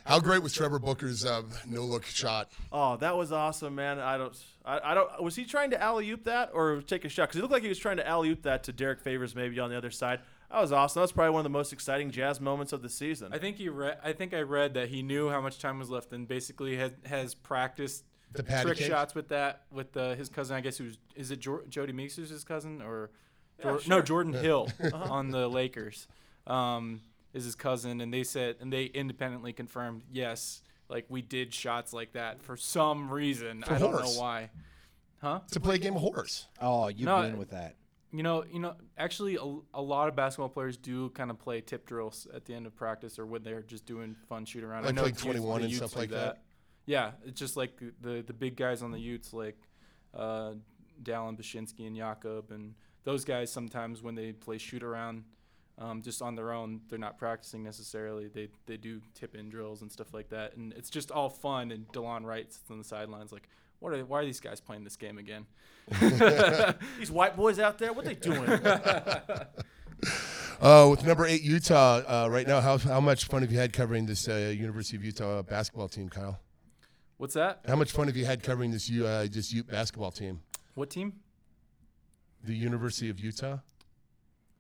Speaker 5: how great was Trevor Booker's uh, no look shot?
Speaker 3: Oh, that was awesome, man. I don't, I, I don't. Was he trying to alley oop that or take a shot? Because it looked like he was trying to alley oop that to Derrick Favors, maybe on the other side. That was awesome. That was probably one of the most exciting Jazz moments of the season.
Speaker 4: I think he read. I think I read that he knew how much time was left and basically has has practiced
Speaker 5: The
Speaker 4: trick
Speaker 5: cake?
Speaker 4: shots with that with uh, his cousin. I guess who's is it Jor- Jodie Meeks who's his cousin or Jor- no Jordan Hill on the Lakers um, is his cousin, and they said and they independently confirmed yes, like we did shots like that for some reason.
Speaker 5: For
Speaker 4: I don't
Speaker 5: horse.
Speaker 4: know why. Huh?
Speaker 5: To play a game of horse.
Speaker 6: Oh, you
Speaker 4: No,
Speaker 6: win with that.
Speaker 4: You know, you know. Actually, a, a lot of basketball players do kind of play tip drills at the end of practice, or when they're just doing fun shoot around.
Speaker 5: Like
Speaker 4: I know the Utes-
Speaker 5: 21 and stuff like that?
Speaker 4: Yeah, it's just like the the, big guys on the Utes, like uh, Dallin Bachynski and Jakob, and those guys. Sometimes when they play shoot around, um, just on their own, they're not practicing necessarily. They they do tip in drills and stuff like that, and it's just all fun. And Delon Wright sits on the sidelines like. What are, why are these guys playing this game again?
Speaker 3: These white boys out there, what are they doing?
Speaker 5: Uh, with number eight Utah uh, right now, how, how much fun have you had covering this uh, University of Utah basketball team, Kyle?
Speaker 4: What's that?
Speaker 5: How much fun have you had covering this U, uh, this Ute basketball team?
Speaker 4: What team?
Speaker 5: The University of Utah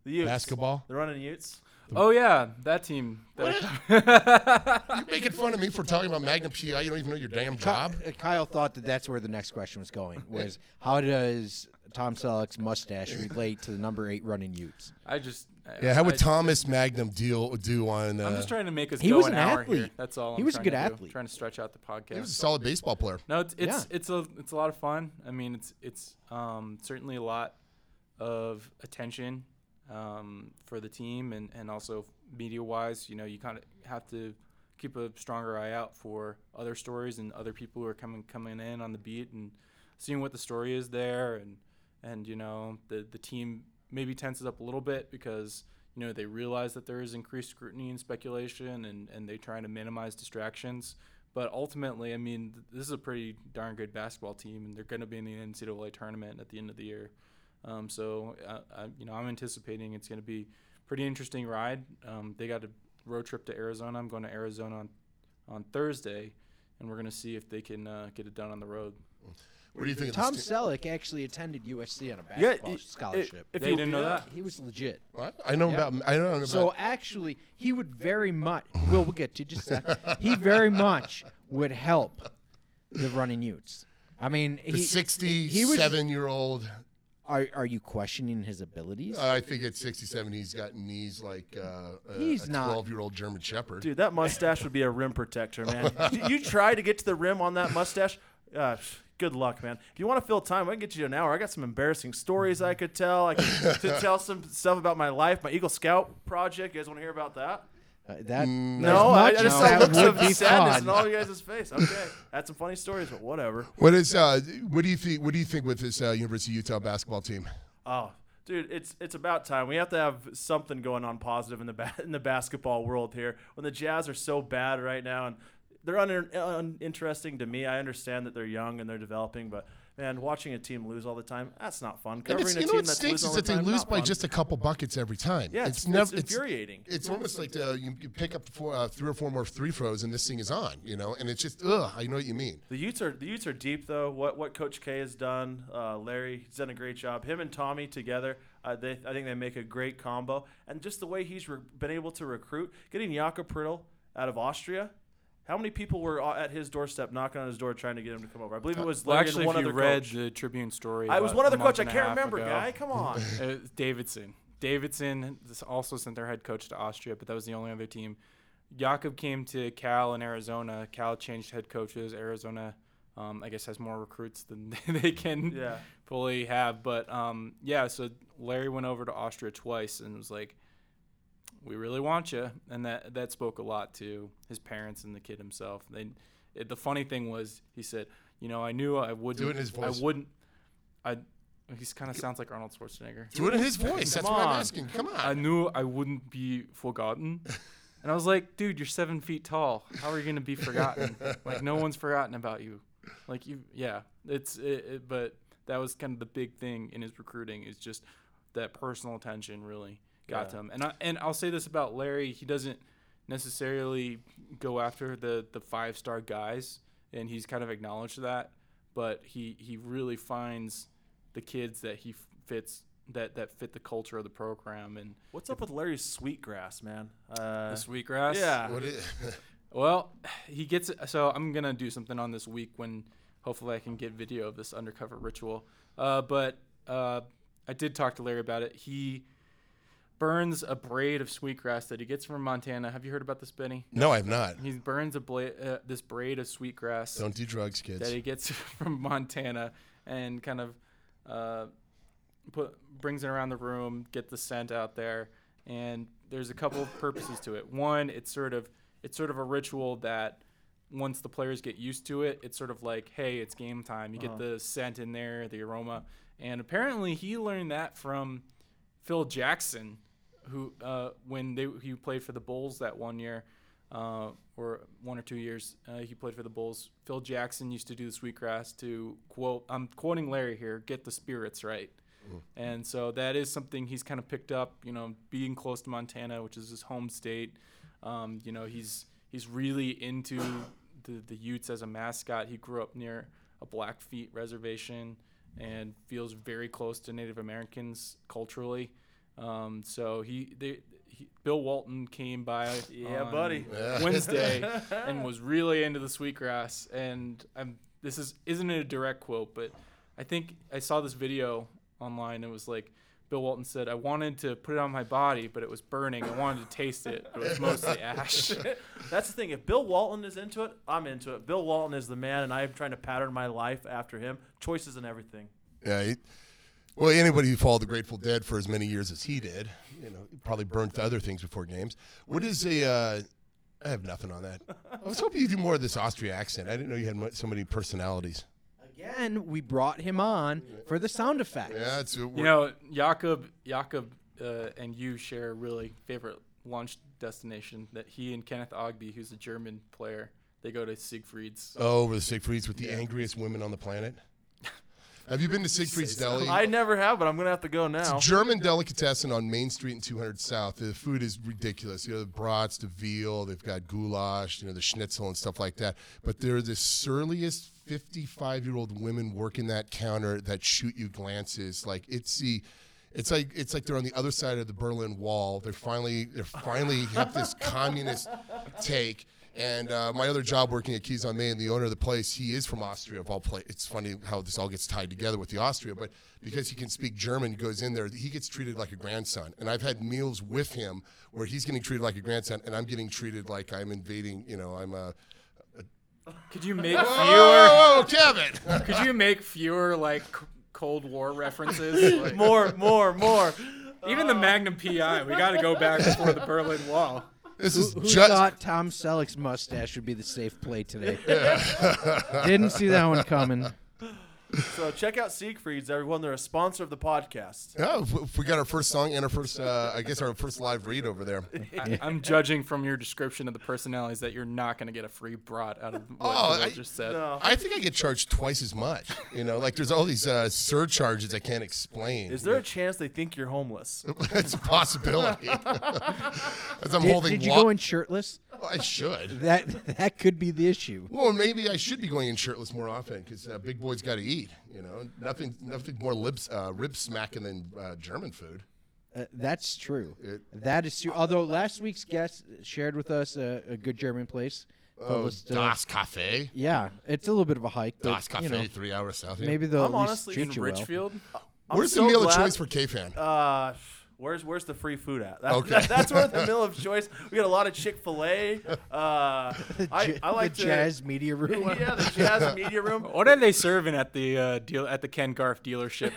Speaker 3: the Utes.
Speaker 5: basketball.
Speaker 3: They're running Utes.
Speaker 4: Oh yeah, that team. That
Speaker 5: You making fun of me for talking about Magnum PI? You don't even know your damn job.
Speaker 6: Ky- uh, Kyle thought that that's where the next question was going. Was how does Tom Selleck's mustache relate to the number eight running Utes?
Speaker 4: I just. I-
Speaker 5: Yeah, how would
Speaker 4: I-
Speaker 5: Thomas Magnum deal do on? Uh,
Speaker 4: I'm just trying to make us
Speaker 6: He
Speaker 4: go
Speaker 6: was
Speaker 4: an,
Speaker 6: an
Speaker 4: hour here.
Speaker 6: athlete.
Speaker 4: That's all.
Speaker 6: He
Speaker 4: I'm
Speaker 6: was a good
Speaker 4: to do.
Speaker 6: athlete.
Speaker 4: Trying to stretch out the podcast.
Speaker 5: he was a solid baseball player.
Speaker 4: No, it's it's
Speaker 6: Yeah.
Speaker 4: it's a it's a lot of fun. I mean, it's it's um, certainly a lot of attention um, for the team and and also media wise. You know, you kind of have to keep a stronger eye out for other stories and other people who are coming coming in on the beat and seeing what the story is there and and you know the the team maybe tenses up a little bit because you know they realize that there is increased scrutiny and speculation and and they trying to minimize distractions but ultimately i mean th- this is a pretty darn good basketball team and they're going to be in the ncaa tournament at the end of the year um, so uh, I, you know i'm anticipating it's going to be pretty interesting ride um, they got a road trip to arizona i'm going to arizona on, on thursday and we're going to see if they can uh, get it done on the road
Speaker 5: What do you think?
Speaker 6: Tom
Speaker 5: the sta-
Speaker 6: Selleck actually attended USC on a
Speaker 3: Yeah,
Speaker 6: basketball
Speaker 3: it-
Speaker 6: scholarship.
Speaker 3: If
Speaker 4: They
Speaker 3: you
Speaker 4: didn't know that
Speaker 6: he was legit.
Speaker 5: What? I know
Speaker 6: Yeah.
Speaker 5: about. I don't know about.
Speaker 6: So actually, he would very much. Well, we'll get to just that. He very much would help the running Utes. I mean,
Speaker 5: the
Speaker 6: he, he was
Speaker 5: 67-year-old
Speaker 6: Are are you questioning his abilities?
Speaker 5: I think at 67, he's got knees like uh, a,
Speaker 6: He's
Speaker 5: a
Speaker 6: not-
Speaker 5: 12 year old German Shepherd.
Speaker 3: Dude, that mustache would be a rim protector, man. you, you try to get to the rim on that mustache. Uh, good luck, man. If you want to fill time, I can get you an hour. I got some embarrassing stories I could tell. I could to tell some stuff about my life, my Eagle Scout project. You guys want to hear about that?
Speaker 6: Uh, that
Speaker 3: No, I, I just
Speaker 6: as
Speaker 3: saw
Speaker 6: that
Speaker 3: looks
Speaker 6: would
Speaker 3: of
Speaker 6: be
Speaker 3: sadness
Speaker 6: fun.
Speaker 3: in all you guys' face. Okay, had some funny stories, but whatever.
Speaker 5: What is uh, what do you think? What do you think with this uh, University of Utah basketball team?
Speaker 3: Oh, dude, it's it's about time. We have to have something going on positive in the ba- in the basketball world here. When the Jazz are so bad right now, and they're un- uninteresting to me. I understand that they're young and they're developing, but man, watching a team lose all the time, that's not fun. Covering
Speaker 5: it's,
Speaker 3: a
Speaker 5: you know
Speaker 3: team
Speaker 5: what
Speaker 3: that
Speaker 5: stinks
Speaker 3: loses all the
Speaker 5: that they
Speaker 3: time,
Speaker 5: lose by
Speaker 3: fun.
Speaker 5: just a couple buckets every time.
Speaker 3: yeah,
Speaker 5: it's,
Speaker 3: it's,
Speaker 5: never.
Speaker 3: it's infuriating.
Speaker 5: It's almost like uh, you, you pick up four, uh, three or four more three throws and this thing is on, you know, and it's just ugh. I know what you mean.
Speaker 3: The Utes are the Utes are deep though. What what Coach K has done, uh, Larry, he's done a great job. Him and Tommy together, uh, they I think they make a great combo. And just the way he's re- been able to recruit, getting Jakob Poeltl out of Austria. How many people were uh, at his doorstep knocking on his door trying to get him to come over? I believe it was
Speaker 4: Well,
Speaker 3: Larry
Speaker 4: actually,
Speaker 3: one
Speaker 4: if you
Speaker 3: other
Speaker 4: read
Speaker 3: coach.
Speaker 4: the Tribune story,
Speaker 3: I was one other coach. I can't remember,
Speaker 4: ago,
Speaker 3: guy. Come on.
Speaker 4: Uh, Davidson. Davidson also sent their head coach to Austria, but that was the only other team. Jakob came to Cal in Arizona. Cal changed head coaches. Arizona, um, I guess, has more recruits than they can
Speaker 3: Yeah.
Speaker 4: fully have. But um, yeah, so Larry went over to Austria twice and was like, "We really want you," and that that spoke a lot to his parents and the kid himself. They, it, the funny thing was, he said, "You know, I knew I wouldn't.
Speaker 5: Do it in his voice.
Speaker 4: I wouldn't. I." He kind of sounds like Arnold Schwarzenegger.
Speaker 5: Do it in his voice. That's what I'm
Speaker 3: on.
Speaker 5: asking. Come on.
Speaker 4: I knew I wouldn't be forgotten. And I was like, dude, you're seven feet tall. How are you gonna be forgotten? like no one's forgotten about you. Like you, yeah. It's it, it, but that was kind of the big thing in his recruiting is just that personal attention really got to him. And I and I'll say this about Larry, he doesn't necessarily go after the the five star guys, and he's kind of acknowledged that. But he he really finds the kids that he fits that that fit the culture of the program and
Speaker 3: What's up with Larry's sweetgrass, man? Uh,
Speaker 4: the sweetgrass.
Speaker 3: yeah.
Speaker 5: What is,
Speaker 4: Well, he gets it. so I'm gonna do something on this week when hopefully I can get video of this undercover ritual. Uh, but uh, I did talk to Larry about it. He burns a braid of sweetgrass that he gets from Montana. Have you heard about this, Benny?
Speaker 5: no, I've not.
Speaker 4: He burns a bla- uh, this braid of sweetgrass
Speaker 5: Don't do drugs, kids.
Speaker 4: that he gets from Montana and kind of uh, put brings it around the room, get the scent out there, and there's a couple of purposes to it. One, it's sort of it's sort of a ritual that once the players get used to it, it's sort of like, hey, it's game time. You get the scent in there, the aroma, and apparently he learned that from Phil Jackson, who uh, when they he played for the Bulls that one year, uh, or one or two years, uh, he played for the Bulls. Phil Jackson used to do the sweetgrass to quote. I'm quoting Larry here. Get the spirits right. And so that is something he's kind of picked up, you know, being close to Montana, which is his home state. Um, you know, he's he's really into the, the Utes as a mascot. He grew up near a Blackfeet reservation and feels very close to Native Americans culturally. Um, so he, they, he, Bill Walton came by,
Speaker 3: Yeah,
Speaker 4: on
Speaker 3: buddy.
Speaker 4: Wednesday, and was really into the sweetgrass. And I'm this is isn't a direct quote, but I think I saw this video online. It was like Bill Walton said, "I wanted to put it on my body, but it was burning. I wanted to taste it, but it was mostly ash."
Speaker 3: That's the thing. If Bill Walton is into it, I'm into it. Bill Walton is the man, and I'm trying to pattern my life after him. Choices and everything.
Speaker 5: Yeah. He, well, anybody who followed the Grateful Dead for as many years as he did, you know, probably burnt other things before games. What is a? Uh, I have nothing on that. I was hoping you'd do more of this Austria accent. I didn't know you had so many personalities.
Speaker 6: Again, we brought him on for the sound effects.
Speaker 5: Yeah, it's
Speaker 4: you know, Jakob, Jakob, uh, and you share a really favorite lunch destination that he and Kenneth Ogbe, who's a German player, they go to Siegfried's.
Speaker 5: oh, over the Siegfrieds with the angriest women on the planet. Have you been to Siegfried's Deli?
Speaker 3: I never have, but I'm gonna have to go now.
Speaker 5: German delicatessen on Main Street and 200 South. The food is ridiculous. You know, the brats, the veal, they've got goulash, you know, the schnitzel and stuff like that. But they're the surliest 55 year old women working that counter that shoot you glances. Like it's the. It's like it's like they're on the other side of the Berlin Wall. They're finally they're finally have this communist take, And uh, my other job working at Keys on Main, the owner of the place, he is from Austria. Of all place, it's funny how this all gets tied together with the Austria, but because he can speak German, he goes in there, he gets treated like a grandson. And I've had meals with him where he's getting treated like a grandson, and I'm getting treated like I'm invading. You know, I'm a.
Speaker 4: Could you make fewer?
Speaker 5: Oh, Kevin!
Speaker 4: Could you make fewer like Cold War references? Like,
Speaker 3: more, more, more.
Speaker 4: even the Magnum PI. We got to go back before the Berlin Wall.
Speaker 5: This is
Speaker 6: Who
Speaker 5: just.
Speaker 6: thought Tom Selleck's mustache would be the safe play today? Didn't see that one coming.
Speaker 3: So check out Siegfried's, everyone. They're a sponsor of the podcast.
Speaker 5: Yeah, we got our first song and our first, uh, I guess our first live read over there.
Speaker 4: I, I'm judging from your description of the personalities that you're not going to get a free brat out of what
Speaker 5: Oh, I-
Speaker 4: just said.
Speaker 3: No.
Speaker 5: I think I get charged twice as much. You know, like there's all these uh, surcharges I can't explain.
Speaker 3: Is there a chance they think you're homeless?
Speaker 5: That's a possibility. As I'm
Speaker 6: Did,
Speaker 5: holding.
Speaker 6: did you
Speaker 5: wa-
Speaker 6: go in shirtless?
Speaker 5: I should.
Speaker 6: That that could be the issue.
Speaker 5: Well, maybe I should be going in shirtless more often because uh, big boys got to eat. You know, nothing, nothing more lips, uh, rib smacking than uh, German food.
Speaker 6: Uh, that's true.
Speaker 5: It-
Speaker 6: that is true. Although last week's guest shared with us a, a good German place.
Speaker 5: Oh,
Speaker 6: us to-
Speaker 5: Das Cafe.
Speaker 6: yeah, it's a little bit of a hike. But,
Speaker 5: Das Cafe,
Speaker 6: you know,
Speaker 5: three hours south. here.
Speaker 6: maybe they'll
Speaker 3: I'm
Speaker 6: at least
Speaker 3: honestly
Speaker 6: treat
Speaker 4: In
Speaker 6: you well.
Speaker 4: Richfield?
Speaker 3: I'm
Speaker 5: Where's
Speaker 3: so
Speaker 5: the meal
Speaker 3: glad-
Speaker 5: of choice for K fan?
Speaker 3: Uh, where's where's the free food at? That,
Speaker 5: Okay.
Speaker 3: that's where the meal of choice. We got a lot of Chick Fil A. Uh, I,
Speaker 6: J-
Speaker 3: I like
Speaker 6: the
Speaker 3: to,
Speaker 6: Jazz Media Room.
Speaker 3: Yeah, the Jazz Media Room.
Speaker 4: What are they serving at the uh, deal at the Ken Garff dealership?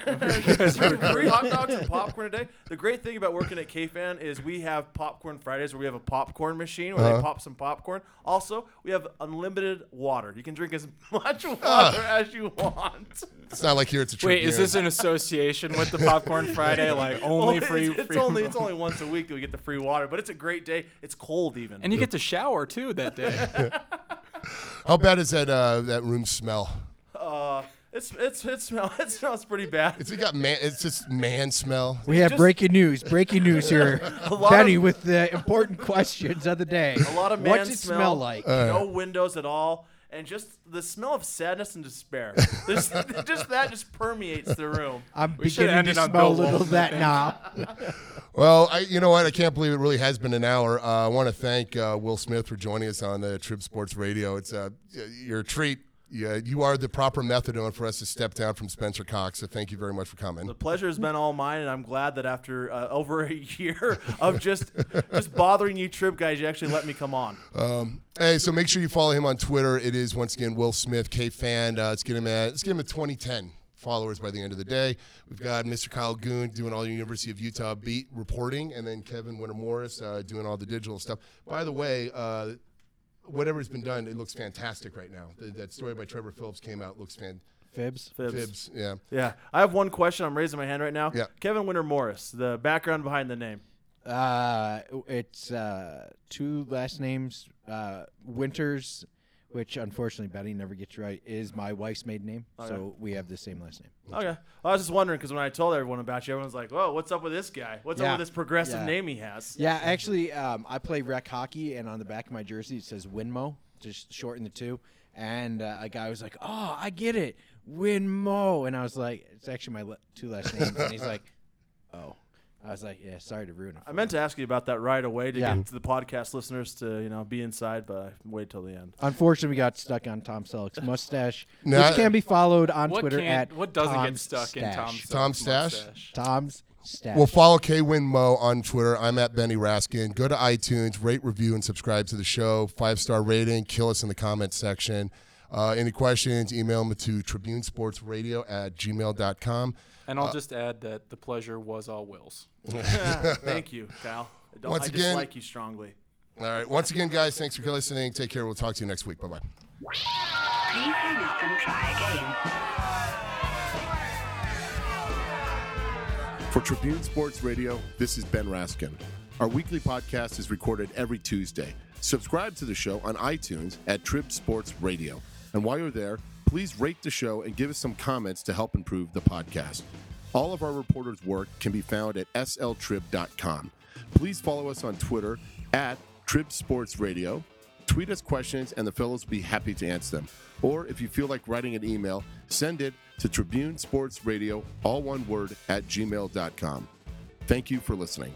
Speaker 3: Free hot dogs and popcorn a day. The great thing about working at KFan is we have popcorn Fridays where we have a popcorn machine where
Speaker 5: Uh-huh.
Speaker 3: they pop some popcorn. Also, we have unlimited water. You can drink as much water
Speaker 5: Ah.
Speaker 3: as you want.
Speaker 5: It's not like here it's a
Speaker 4: Wait, is this an association with the Popcorn Friday? Like only free?
Speaker 3: It's, it's
Speaker 4: free
Speaker 3: only it's only once a week that we get the free water, but it's a great day. It's cold even.
Speaker 4: and you get to shower too that day.
Speaker 5: How bad is that uh, that room smell?
Speaker 3: uh, it's it's it smells it smells pretty bad.
Speaker 5: It's it got man. It's just man smell.
Speaker 6: We have
Speaker 3: just-
Speaker 6: breaking news. Breaking news here.
Speaker 3: lot
Speaker 6: Benny
Speaker 3: of-
Speaker 6: with the important questions of the day.
Speaker 3: a lot of man
Speaker 6: What's it
Speaker 3: smell,
Speaker 6: smell like?
Speaker 3: no windows at all, and just the smell of sadness and despair. There's, just that just permeates the room.
Speaker 6: I'm
Speaker 4: We
Speaker 6: beginning to smell a little of that now.
Speaker 5: Well, I, you know what? I can't believe it really has been an hour. Uh, I want to thank uh, Will Smith for joining us on the Trib Sports Radio. It's uh, your treat. Yeah, you are the proper methadone for us to step down from Spencer Cox. So thank you very much for coming.
Speaker 3: The pleasure has been all mine, and I'm glad that after uh, over a year of just just bothering you, Trib guys, you actually let me come on.
Speaker 5: Hey, so make sure you follow him on Twitter. It is once again Will Smith, K fan. Uh, let's get him at let's get him at 2010 followers by the end of the day. We've got Mr. Kyle Goon doing all the University of Utah beat reporting, and then Kevin Winter Morris uh, doing all the digital stuff. By the way, uh, whatever's been done, it looks fantastic right now. Th- that story by Trevor Phillips came out. Looks fan-
Speaker 6: Fibs.
Speaker 3: Fibs.
Speaker 5: fibs. Yeah.
Speaker 3: Yeah, I have one question. I'm raising my hand right now.
Speaker 5: Yeah.
Speaker 3: Kevin Winter Morris, the background behind the name.
Speaker 6: Uh, it's uh, two last names. Uh, Winters, which unfortunately Betty never gets right, is my wife's maiden name. So we have the same last name.
Speaker 3: Okay. I was just wondering because when I told everyone about you, everyone's like, "Whoa, what's up with this guy? What's up with this progressive
Speaker 6: Yeah.
Speaker 3: name he has?"
Speaker 6: Yeah, actually, um, I play rec hockey, and on the back of my jersey it says Winmo, just shorten the two. And uh, a guy was like, "Oh, I get it, Winmo," and I was like, "It's actually my le- two last names." and he's like, "Oh," I was like, "Yeah, sorry to ruin it."
Speaker 3: I meant to ask you about that right away to
Speaker 6: Yeah.
Speaker 3: get to the podcast listeners to you know be inside, but I waited till the end.
Speaker 6: Unfortunately, we got stuck on Tom Selleck's mustache,
Speaker 5: No,
Speaker 6: which can be followed on
Speaker 4: What
Speaker 6: Twitter
Speaker 4: can't-
Speaker 6: at
Speaker 4: what doesn't get
Speaker 6: Tom's
Speaker 4: stuck in
Speaker 6: Stash.
Speaker 4: Tom's
Speaker 5: Tom's stash?
Speaker 4: mustache?
Speaker 6: Tom's stash.
Speaker 5: Well, follow K Win Mo on Twitter. I'm at Benny Raskin. Go to iTunes, rate, review, and subscribe to the show. Five star rating. Kill us in the comments section. Uh, any questions, email them to tribunesportsradio at gmail.com.
Speaker 4: And I'll uh, just add that the pleasure was all Will's.
Speaker 3: Thank you, Cal. I, don't,
Speaker 5: Once
Speaker 3: I
Speaker 5: again-
Speaker 3: dislike you strongly.
Speaker 5: All right. Once again, guys, thanks for listening. Take care. We'll talk to you next week. Bye bye.
Speaker 2: Please hang up and try again.
Speaker 1: For Tribune Sports Radio, this is Ben Raskin. Our weekly podcast is recorded every Tuesday. Subscribe to the show on iTunes at Trib Sports Radio. And while you're there, please rate the show and give us some comments to help improve the podcast. All of our reporters' work can be found at sltrib.com. Please follow us on Twitter at Trib Sports Radio. Tweet us questions, and the fellows will be happy to answer them. Or if you feel like writing an email, send it to Tribune Sports Radio, all one word, at gmail.com. Thank you for listening.